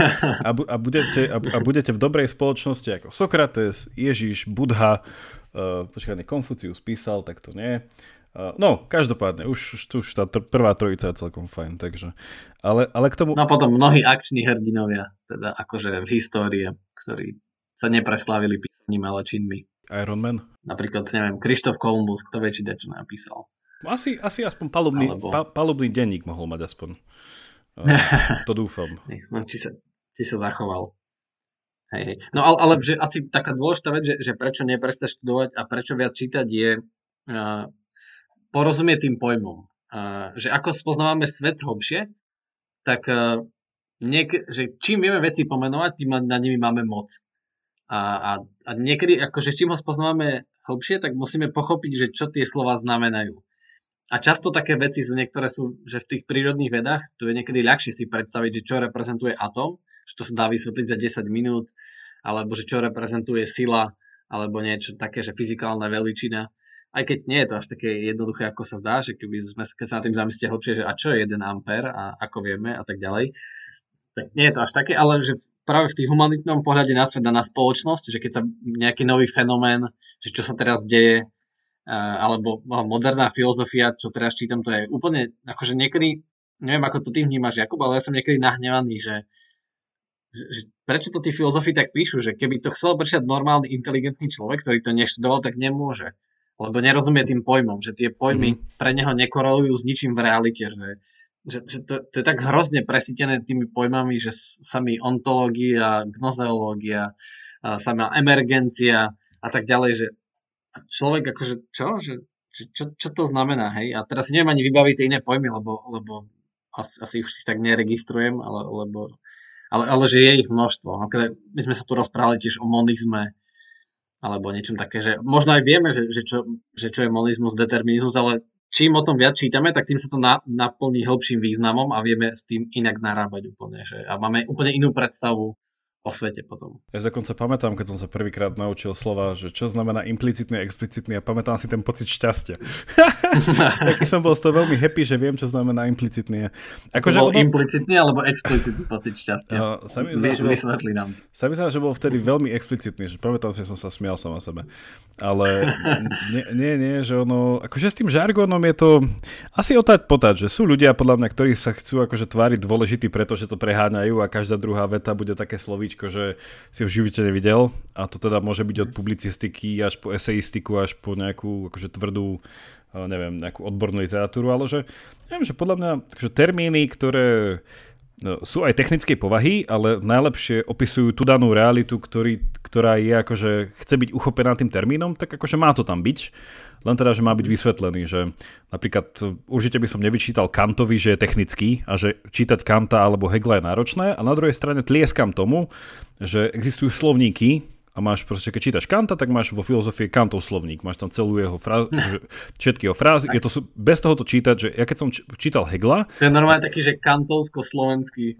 [LAUGHS] a, bu- a, budete, a, a budete v dobrej spoločnosti ako Sokrates, Ježiš, Budha, uh, počkaj, Konfucius písal, tak to nie. Uh, no, každopádne, už, už tá tr- prvá trojica je celkom fajn, takže. Ale, ale k tomu... No a potom mnohí akční hrdinovia, teda akože v histórii, ktorí sa nepreslávili písaním, ale činmi. Iron Man? Napríklad, neviem, Krištof Kolumbus, kto vie, či čo napísal. Asi, asi aspoň palubný, Alebo... pa, palubný denník mohol mať aspoň. [LAUGHS] to dúfam. No, či, sa, či sa zachoval. Hej, hej. No ale, ale že asi taká dôležitá vec, že, že prečo neprestať študovať a prečo viac čítať je porozumieť tým pojmom. Že ako spoznávame svet hlbšie, tak uh, niek- že čím vieme veci pomenovať, tým na nimi máme moc. A, a, a niekedy, akože čím ho spoznávame hlbšie, tak musíme pochopiť, že čo tie slova znamenajú. A často také veci sú, niektoré sú, že v tých prírodných vedách, tu je niekedy ľahšie si predstaviť, že čo reprezentuje atom, že to sa dá vysvetliť za 10 minút, alebo že čo reprezentuje sila, alebo niečo také, že fyzikálna veličina. Aj keď nie je to až také jednoduché, ako sa zdá, že keby sme, keď sa na tým zamyslíte hlbšie, že a čo je 1 ampér a ako vieme a tak ďalej, tak nie je to až také, ale že práve v tých humanitnom pohľade na svet na spoločnosť, že keď sa nejaký nový fenomén, že čo sa teraz deje, alebo moderná filozofia, čo teraz čítam, to je úplne, akože niekedy, neviem ako to ty vnímaš, Jakub, ale ja som niekedy nahnevaný, že, že prečo to tí filozofi tak píšu, že keby to chcel prečítať normálny, inteligentný človek, ktorý to neštudoval, tak nemôže. Lebo nerozumie tým pojmom, že tie pojmy mm. pre neho nekorelujú s ničím v realite, že že, že to, to je tak hrozne presítené tými pojmami, že sami ontológia, gnozeológia, sama emergencia a tak ďalej, že človek akože čo? Že, čo, čo, čo to znamená, hej? A teraz si neviem ani vybaviť tie iné pojmy, lebo, lebo asi, asi už si tak neregistrujem, ale, lebo, ale, ale že je ich množstvo. My sme sa tu rozprávali tiež o monizme, alebo niečom také, že možno aj vieme, že, že, čo, že čo je monizmus, determinizmus, ale čím o tom viac čítame, tak tým sa to na, naplní hĺbším významom a vieme s tým inak narábať úplne. Že, a máme úplne inú predstavu o svete potom. Ja dokonca pamätám, keď som sa prvýkrát naučil slova, že čo znamená implicitný explicitný a pamätám si ten pocit šťastia. [LAUGHS] Taký som bol z toho veľmi happy, že viem, čo znamená implicitný. Ako, to bol ono... implicitný alebo explicitný pocit šťastia? Uh, sa mi zdá, Vy, bol... nám. Sa mi zdá, že bol vtedy veľmi explicitný, že pamätám si, že som sa smial sama sebe. Ale [LAUGHS] nie, nie, nie, že ono, akože s tým žargónom je to asi otať potať, že sú ľudia podľa mňa, ktorí sa chcú akože tváriť dôležitý, pretože to preháňajú a každá druhá veta bude také slovíčko slovíčko, že si ho v živote nevidel. A to teda môže byť od publicistiky až po eseistiku, až po nejakú akože tvrdú neviem, nejakú odbornú literatúru, ale že neviem, že podľa mňa že termíny, ktoré sú aj technickej povahy, ale najlepšie opisujú tú danú realitu, ktorý, ktorá je akože, chce byť uchopená tým termínom, tak akože má to tam byť. Len teda, že má byť vysvetlený, že napríklad určite by som nevyčítal Kantovi, že je technický a že čítať Kanta alebo Hegla je náročné a na druhej strane tlieskam tomu, že existujú slovníky, a máš proste, keď čítaš Kanta, tak máš vo filozofii Kantov slovník, máš tam celú jeho frázu, všetky jeho frázy, je to, bez toho to čítať, že ja keď som čítal Hegla... To je normálne taký, že kantovsko-slovenský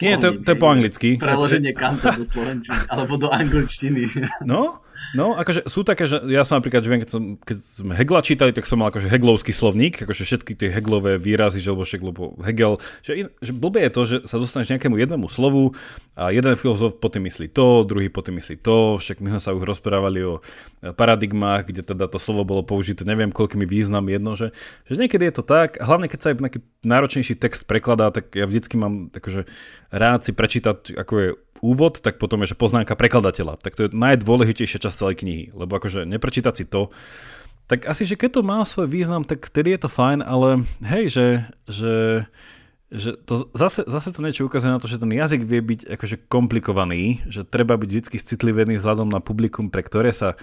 nie, to, to je po anglicky. Preloženie kanta do slovenčiny, alebo do angličtiny. No, No, akože sú také, že ja som napríklad, že viem, keď, som, keď sme Hegla čítali, tak som mal akože Heglovský slovník, akože všetky tie Heglové výrazy, že, alebo však, lebo Hegel, že, že blbé je to, že sa dostaneš nejakému jednému slovu a jeden filozof potom myslí to, druhý potom myslí to, však my sme sa už rozprávali o paradigmách, kde teda to slovo bolo použité, neviem koľkými význam jedno, že, že niekedy je to tak, hlavne keď sa aj nejaký náročnejší text prekladá, tak ja vždycky mám akože rád si prečítať, ako je úvod, tak potom je, že poznámka prekladateľa. Tak to je najdôležitejšia časť celej knihy, lebo akože neprečítať si to, tak asi, že keď to má svoj význam, tak vtedy je to fajn, ale hej, že, že, že to zase, zase to niečo ukazuje na to, že ten jazyk vie byť akože komplikovaný, že treba byť vždy citlivený vzhľadom na publikum, pre ktoré sa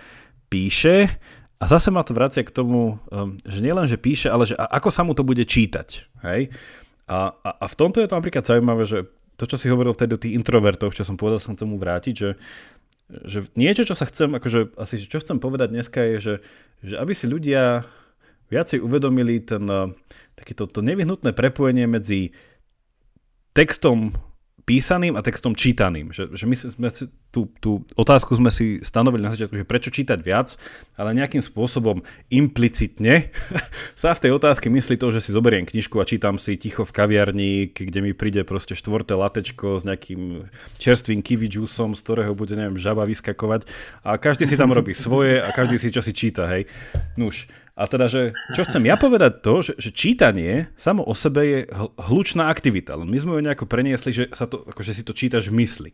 píše a zase ma to vracia k tomu, um, že nielen, že píše, ale že ako sa mu to bude čítať. Hej? A, a, a v tomto je to napríklad zaujímavé, že to, čo si hovoril vtedy o tých introvertoch, čo som povedal, som chcem mu vrátiť, že, že niečo, čo sa chcem, akože asi čo chcem povedať dneska je, že, že aby si ľudia viacej uvedomili ten, takéto to nevyhnutné prepojenie medzi textom písaným a textom čítaným. Že, že my sme si, tú, tú otázku sme si stanovili na začiatku, že prečo čítať viac, ale nejakým spôsobom implicitne [LAUGHS] sa v tej otázke myslí to, že si zoberiem knižku a čítam si ticho v kaviarni, kde mi príde proste štvorté latečko s nejakým čerstvým kiwi juiceom, z ktorého bude, neviem, žaba vyskakovať a každý si tam robí svoje a každý si čo si číta, hej. Nuž, a teda, že čo chcem ja povedať to, že, že čítanie samo o sebe je hlučná aktivita, len my sme ju nejako preniesli, že, sa to, akože si to čítaš v mysli.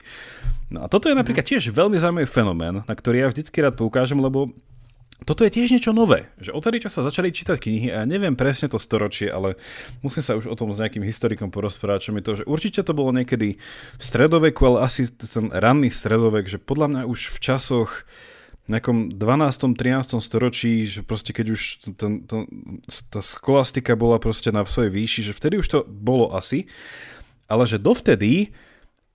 No a toto je napríklad tiež veľmi zaujímavý fenomén, na ktorý ja vždycky rád poukážem, lebo toto je tiež niečo nové, že odtedy, čo sa začali čítať knihy, a ja neviem presne to storočie, ale musím sa už o tom s nejakým historikom porozprávať, čo mi to, že určite to bolo niekedy v stredoveku, ale asi ten ranný stredovek, že podľa mňa už v časoch nejakom 12. 13. storočí, že proste keď už ten, ten, tá skolastika bola proste na svojej výši, že vtedy už to bolo asi, ale že dovtedy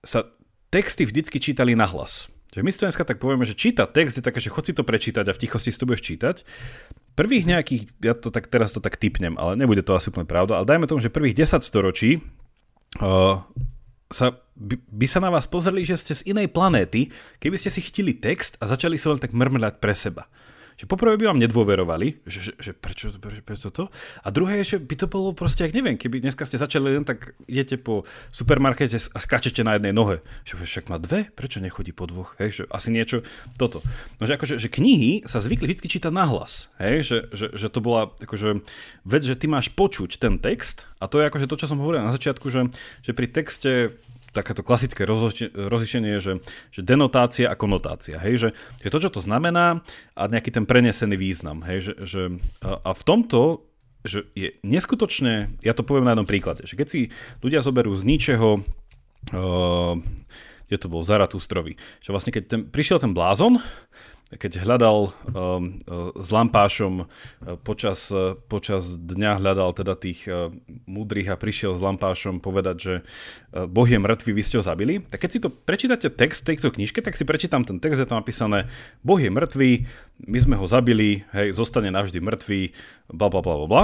sa texty vždycky čítali na hlas. Že my si to dneska tak povieme, že čítať text je také, že chod si to prečítať a v tichosti si to budeš čítať. Prvých nejakých, ja to tak teraz to tak typnem, ale nebude to asi úplne pravda, ale dajme tomu, že prvých 10 storočí uh, sa, by, by sa na vás pozreli, že ste z inej planéty, keby ste si chytili text a začali sa len tak mrmľať pre seba. Že poprvé by vám nedôverovali, že, že, že prečo, prečo, prečo to? A druhé je, že by to bolo proste, ak neviem, keby dneska ste začali len tak idete po supermarkete a skáčete na jednej nohe. Že však má dve, prečo nechodí po dvoch? Hej, že asi niečo toto. No, že akože, že knihy sa zvykli vždy čítať nahlas. Hej, že, že, že, to bola akože vec, že ty máš počuť ten text a to je akože to, čo som hovoril na začiatku, že, že pri texte takéto klasické rozlišenie že, že denotácia a konotácia. Hej, že, že to, čo to znamená a nejaký ten prenesený význam. Hej, že, že, a, a v tomto že je neskutočne, ja to poviem na jednom príklade, že keď si ľudia zoberú z ničeho, uh, kde to bol Zaratustrovi, že vlastne keď ten, prišiel ten blázon, keď hľadal um, s lampášom uh, počas, uh, počas dňa hľadal teda tých uh, múdrych a prišiel s lampášom povedať, že Boh je mŕtvý, vy ste ho zabili, tak keď si to prečítate text tejto knižke, tak si prečítam ten text, je tam napísané Boh je mŕtvý, my sme ho zabili, hej, zostane navždy mŕtvý, bla bla bla bla.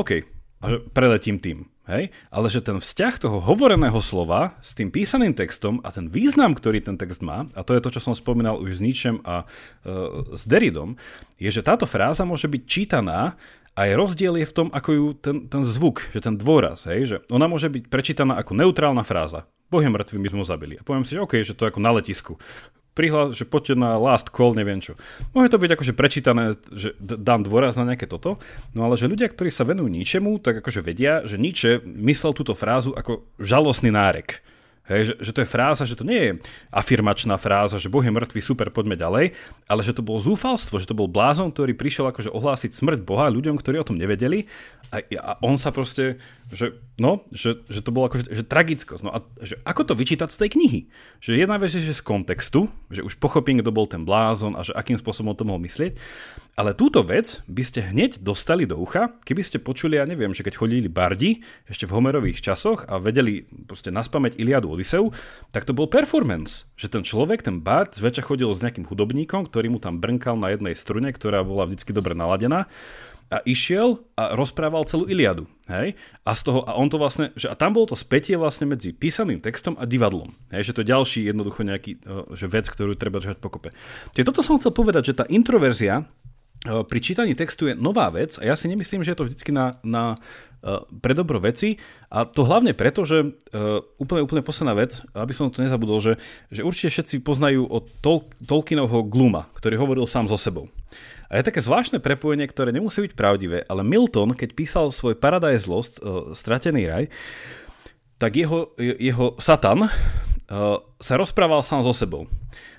OK, a preletím tým. Hej? Ale že ten vzťah toho hovoreného slova s tým písaným textom a ten význam, ktorý ten text má, a to je to, čo som spomínal už s Nietzschem a uh, s Deridom, je, že táto fráza môže byť čítaná aj rozdiel je v tom, ako ju ten, ten zvuk, že ten dôraz, hej, že ona môže byť prečítaná ako neutrálna fráza. Boh je mŕtvy, my sme ho zabili. A poviem si, že OK, že to je ako na letisku prihla, že poďte na last call, neviem čo. Môže to byť akože prečítané, že dám dôraz na nejaké toto, no ale že ľudia, ktorí sa venujú ničemu, tak akože vedia, že Nietzsche myslel túto frázu ako žalostný nárek. Hej, že, že to je fráza, že to nie je afirmačná fráza, že Boh je mŕtvý, super, poďme ďalej, ale že to bolo zúfalstvo, že to bol blázon, ktorý prišiel akože ohlásiť smrť Boha ľuďom, ktorí o tom nevedeli a, a on sa proste že, no, že, že to bolo akože, že tragickosť. No a že ako to vyčítať z tej knihy? Že jedna vec je, že z kontextu, že už pochopím, kto bol ten blázon a že akým spôsobom to mohol myslieť, ale túto vec by ste hneď dostali do ucha, keby ste počuli, ja neviem, že keď chodili bardi ešte v Homerových časoch a vedeli proste naspamäť Iliadu Odiseu, tak to bol performance. Že ten človek, ten bard, zväčša chodil s nejakým hudobníkom, ktorý mu tam brnkal na jednej strune, ktorá bola vždy dobre naladená a išiel a rozprával celú Iliadu. Hej? A, z toho, a on to vlastne, že a tam bolo to spätie vlastne medzi písaným textom a divadlom. Hej? Že to je ďalší jednoducho nejaký že vec, ktorú treba držať pokope. Čiže toto som chcel povedať, že tá introverzia pri čítaní textu je nová vec a ja si nemyslím, že je to vždy na, na pre dobro veci a to hlavne preto, že uh, úplne, úplne posledná vec, aby som to nezabudol, že, že určite všetci poznajú od Tol- Tolkienovho Gluma, ktorý hovoril sám so sebou. A je také zvláštne prepojenie, ktoré nemusí byť pravdivé, ale Milton, keď písal svoj Paradise Lost, Stratený raj, tak jeho, jeho Satan sa rozprával sám so sebou.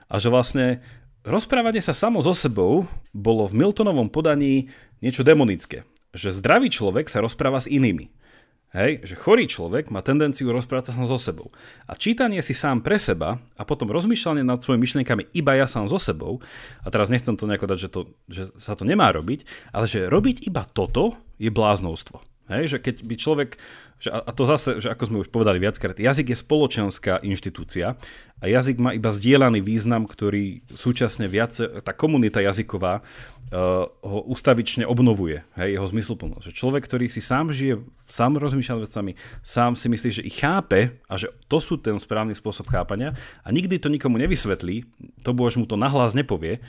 A že vlastne rozprávanie sa samo so sebou bolo v Miltonovom podaní niečo demonické. Že zdravý človek sa rozpráva s inými. Hej, že chorý človek má tendenciu rozprávať sa so sebou. A čítanie si sám pre seba a potom rozmýšľanie nad svojimi myšlienkami iba ja sám so sebou, a teraz nechcem to nejako dať, že, to, že sa to nemá robiť, ale že robiť iba toto je bláznovstvo. Hej, že keď by človek že a to zase, že ako sme už povedali viackrát, jazyk je spoločenská inštitúcia a jazyk má iba zdieľaný význam, ktorý súčasne viace, tá komunita jazyková uh, ho ustavične obnovuje, hej, jeho zmysluplnosť. Že človek, ktorý si sám žije, sám rozmýšľa vecami, sám si myslí, že ich chápe a že to sú ten správny spôsob chápania a nikdy to nikomu nevysvetlí, to bož mu to nahlas nepovie,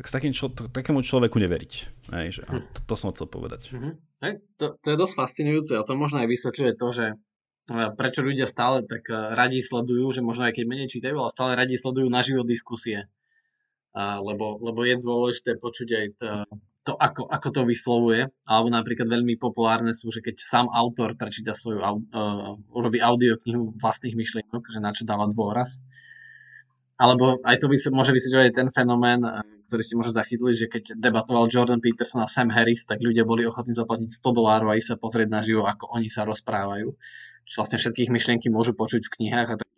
tak s takým člo- takému človeku neveriť. Hej, že, to, to som chcel povedať. Mm-hmm. Hej, to, to je dosť fascinujúce a to možno aj vysvetľuje to, že e, prečo ľudia stále tak e, radi sledujú, že možno aj keď menej čítajú, ale stále radi sledujú naživo diskusie. A, lebo, lebo je dôležité počuť aj to, to ako, ako to vyslovuje. Alebo napríklad veľmi populárne sú, že keď sám autor prečíta svoju, uh, urobí audioknihu vlastných myšlienok, že na čo dáva dôraz. Alebo aj to by sa, môže vysvetľovať aj ten fenomén, ktorý ste možno zachytili, že keď debatoval Jordan Peterson a Sam Harris, tak ľudia boli ochotní zaplatiť 100 dolárov a ísť sa pozrieť na živo, ako oni sa rozprávajú. Čiže vlastne všetkých myšlienky môžu počuť v knihách a tak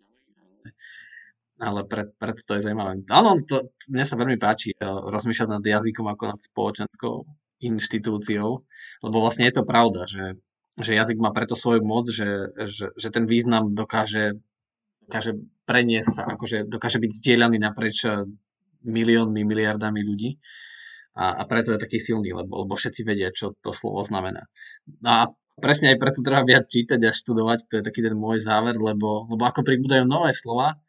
ale pre, preto to je zaujímavé. Áno, to, mne sa veľmi páči eh, rozmýšľať nad jazykom ako nad spoločenskou inštitúciou, lebo vlastne je to pravda, že, že jazyk má preto svoju moc, že, že, že ten význam dokáže, dokáže preniesť sa, akože dokáže byť zdieľaný naprieč eh, miliónmi, miliardami ľudí. A, a preto je taký silný, lebo, lebo všetci vedia, čo to slovo znamená. No a presne aj preto treba viac čítať a študovať, to je taký ten môj záver, lebo, lebo ako pribúdajú nové slova,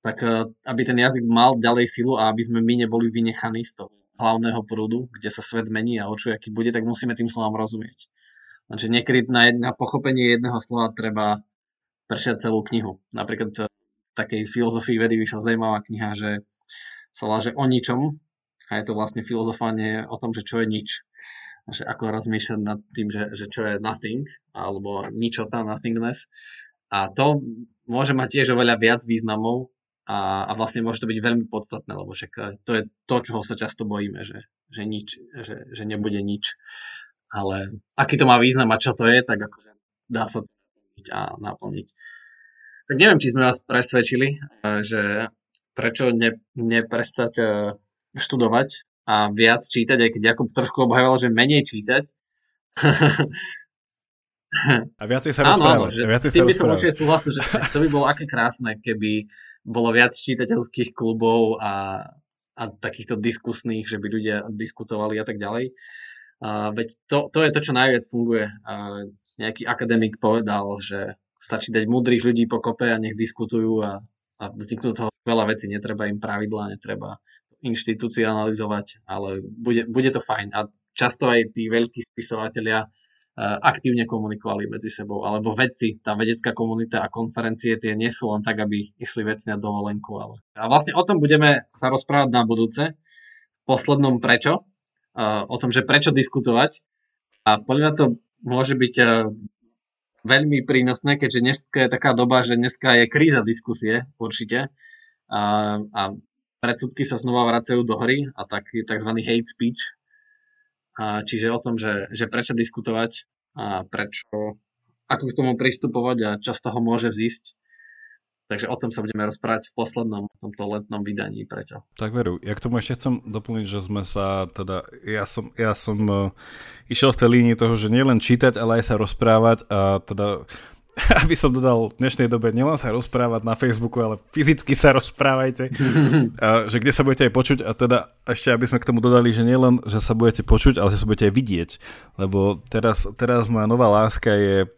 tak eh, aby ten jazyk mal ďalej silu a aby sme my neboli vynechaní z toho, hlavného prúdu, kde sa svet mení a očuje, aký bude, tak musíme tým slovám rozumieť. Takže niekedy na, na pochopenie jedného slova treba prešiať celú knihu. Napríklad v takej filozofii vedy vyšla zaujímavá kniha, že sa volá, o ničom a je to vlastne filozofanie o tom, že čo je nič. Že ako rozmýšľať nad tým, že, že čo je nothing, alebo ničota, nothingness. A to môže mať tiež oveľa viac významov a, a vlastne môže to byť veľmi podstatné, lebo však eh, to je to, čoho sa často bojíme, že, že, nič, že, že nebude nič. Ale aký to má význam a čo to je, tak akože dá sa to a naplniť. Tak neviem, či sme vás presvedčili, eh, že prečo ne, neprestať eh, študovať a viac čítať, aj keď Jakub trošku obhajoval, že menej čítať. [LAUGHS] A viacej sa. Áno, áno, že s tým by som určite súhlasil, že to by bolo aké krásne, keby bolo viac čítateľských klubov a, a takýchto diskusných, že by ľudia diskutovali a tak ďalej. A veď to, to je to, čo najviac funguje. A nejaký akademik povedal, že stačí dať múdrych ľudí po kope a nech diskutujú a, a vzniknú toho veľa veci. Netreba im pravidla, netreba inštitucionalizovať, ale bude, bude to fajn. A často aj tí veľkí spisovatelia Eh, aktívne komunikovali medzi sebou, alebo vedci, tá vedecká komunita a konferencie tie nie sú len tak, aby išli vecne na dovolenku. Ale... A vlastne o tom budeme sa rozprávať na budúce, v poslednom prečo, eh, o tom, že prečo diskutovať. A podľa mňa to môže byť eh, veľmi prínosné, keďže dneska je taká doba, že dneska je kríza diskusie určite a, a predsudky sa znova vracajú do hry a tak, tzv. hate speech a čiže o tom, že, že prečo diskutovať a prečo, ako k tomu pristupovať a čo z toho môže vzísť. Takže o tom sa budeme rozprávať v poslednom tomto letnom vydaní. Prečo? Tak veru, ja k tomu ešte chcem doplniť, že sme sa teda, ja som, ja som uh, išiel v tej línii toho, že nielen čítať, ale aj sa rozprávať a teda [LAUGHS] aby som dodal v dnešnej dobe nielen sa rozprávať na Facebooku, ale fyzicky sa rozprávajte, a, že kde sa budete aj počuť. A teda ešte aby sme k tomu dodali, že nielen, že sa budete počuť, ale že sa budete aj vidieť, lebo teraz, teraz moja nová láska je e,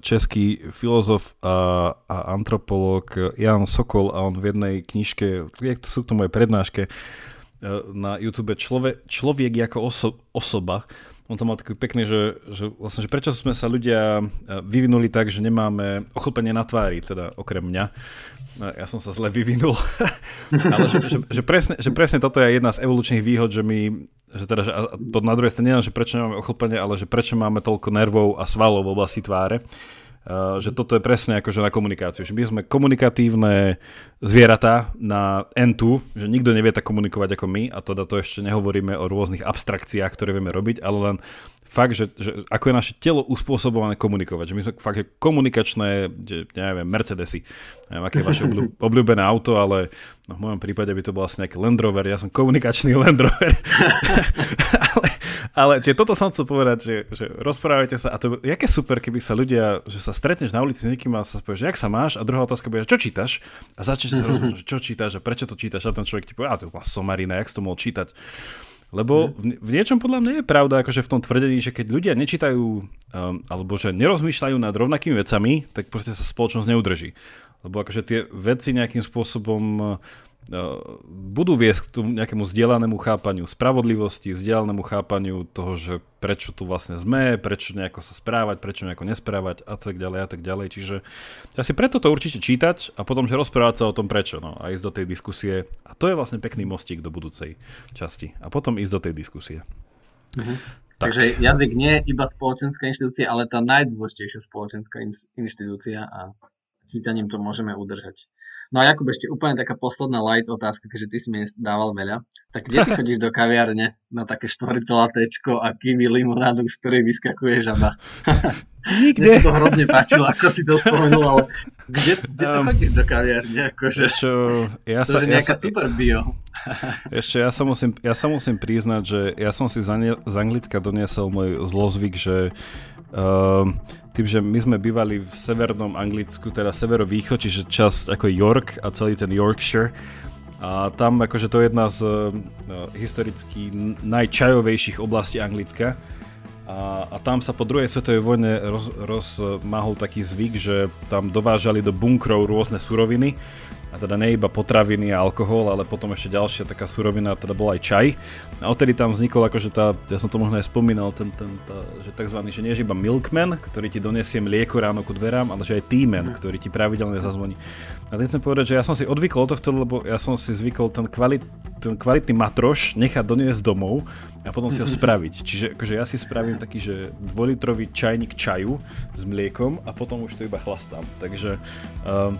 český filozof a, a antropolog Jan Sokol a on v jednej knižke, sú k tomu aj prednáške e, na YouTube Človek, človek ako oso, osoba, on to mal taký pekný, že, že, vlastne, že prečo sme sa ľudia e, vyvinuli tak, že nemáme ochlpenie na tvári, teda okrem mňa. E, ja som sa zle vyvinul. [LAUGHS] Ale že, že, že, presne, že presne toto je jedna z evolučných výhod, že my, že teda, že, to na druhej strane nie že prečo nemáme ochlpenie, ale že prečo máme toľko nervov a svalov v oblasti tváre. Uh, že toto je presne akože na komunikáciu. Že my sme komunikatívne zvieratá na N2, že nikto nevie tak komunikovať ako my a teda to ešte nehovoríme o rôznych abstrakciách, ktoré vieme robiť, ale len fakt, že, že ako je naše telo uspôsobované komunikovať. Že my sme fakt že komunikačné, že, neviem, Mercedesy. Neviem, aké je vaše [LAUGHS] obľúbené auto, ale no, v mojom prípade by to bol asi nejaký Land Rover. Ja som komunikačný [LAUGHS] Land Rover. [LAUGHS] ale, ale čiže toto som chcel povedať, že, že rozprávajte sa a to jaké super, keby sa ľudia, že sa stretneš na ulici s niekým a sa povieš, že jak sa máš a druhá otázka bude, čo čítaš a začneš sa rozprávať, čo čítaš a prečo to čítaš a ten človek ti povie, a to bola somarina, jak si to mohol čítať. Lebo v, v niečom podľa mňa je pravda, akože v tom tvrdení, že keď ľudia nečítajú um, alebo že nerozmýšľajú nad rovnakými vecami, tak proste sa spoločnosť neudrží. Lebo akože tie veci nejakým spôsobom budú viesť k tomu nejakému vzdielanému chápaniu spravodlivosti, vzdielanému chápaniu toho, že prečo tu vlastne sme, prečo nejako sa správať, prečo nejako nesprávať a tak ďalej a tak ďalej. Čiže asi preto to určite čítať a potom že rozprávať sa o tom prečo no, a ísť do tej diskusie. A to je vlastne pekný mostík do budúcej časti. A potom ísť do tej diskusie. Mhm. Tak. Takže jazyk nie je iba spoločenská inštitúcia, ale tá najdôležitejšia spoločenská inštitúcia a čítaním to môžeme udržať. No a Jakub, ešte úplne taká posledná light otázka, keďže ty si mi dával veľa. Tak kde ty [LAUGHS] chodíš do kaviarne na také štvorité latečko a kiwi limonádu, z ktorej vyskakuje žaba? [LAUGHS] Nikde. Mne sa to hrozne páčilo, ako si to [LAUGHS] spomenul, ale kde, kde to um, chodíš do kaviarne? Akože, ešte, ja to sa, je nejaká ja sa, super bio. Ešte ja sa, musím, ja sa musím priznať, že ja som si z, Anglicka doniesol môj zlozvyk, že tým, že my sme bývali v severnom Anglicku, teda severovýchod, čiže časť ako York a celý ten Yorkshire. A tam akože to je jedna z uh, historicky najčajovejších oblastí Anglicka. A, a tam sa po druhej svetovej vojne roz, taký zvyk, že tam dovážali do bunkrov rôzne suroviny a teda nie iba potraviny a alkohol, ale potom ešte ďalšia taká surovina, teda bol aj čaj. A odtedy tam vznikol akože tá, ja som to možno aj spomínal, ten, ten tá, že takzvaný, že nie je iba milkman, ktorý ti donesie mlieko ráno ku dverám, ale že aj teaman, ktorý ti pravidelne zazvoní. A tým chcem povedať, že ja som si odvykol od tohto, lebo ja som si zvykol ten, kvalit, ten kvalitný matroš nechať doniesť domov a potom si ho [LAUGHS] spraviť. Čiže akože ja si spravím taký, že dvojlitrový čajník čaju s mliekom a potom už to iba chlastám. Takže uh,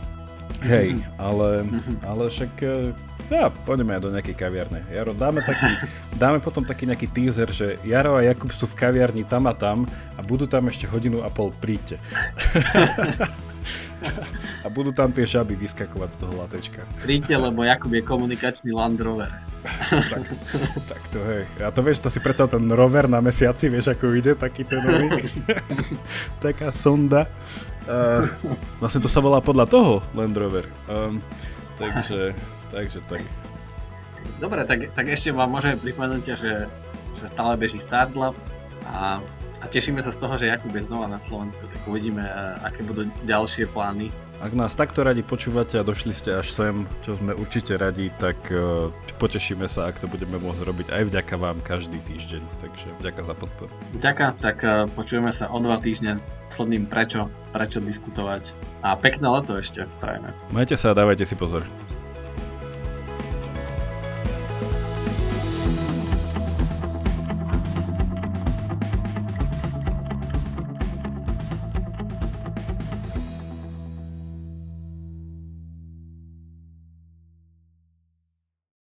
Hej, ale, ale však e, ja, poďme aj do nejakej kaviarne. Jaro, dáme, taký, [LAUGHS] dáme potom taký nejaký teaser, že Jaro a Jakub sú v kaviarni tam a tam a budú tam ešte hodinu a pol, príďte. [LAUGHS] a budú tam tie žaby vyskakovať z toho latečka. Príďte, lebo Jakub je komunikačný Land Rover. [LAUGHS] tak, tak to hej. A to vieš, to si predsa ten rover na mesiaci, vieš ako ide taký ten nový. Taká sonda. Uh, vlastne to sa volá podľa toho Land Rover. Um, takže, takže tak. Dobre, tak, tak ešte vám môžeme pripomenúť, že, že stále beží Startlab a, a tešíme sa z toho, že Jakub je znova na Slovensku, tak uvidíme, aké budú ďalšie plány ak nás takto radi počúvate a došli ste až sem, čo sme určite radi, tak uh, potešíme sa, ak to budeme môcť robiť aj vďaka vám každý týždeň. Takže vďaka za podporu. Ďaká, tak uh, počujeme sa o dva týždne s posledným prečo, prečo diskutovať. A pekné leto ešte prajeme. Majte sa a dávajte si pozor.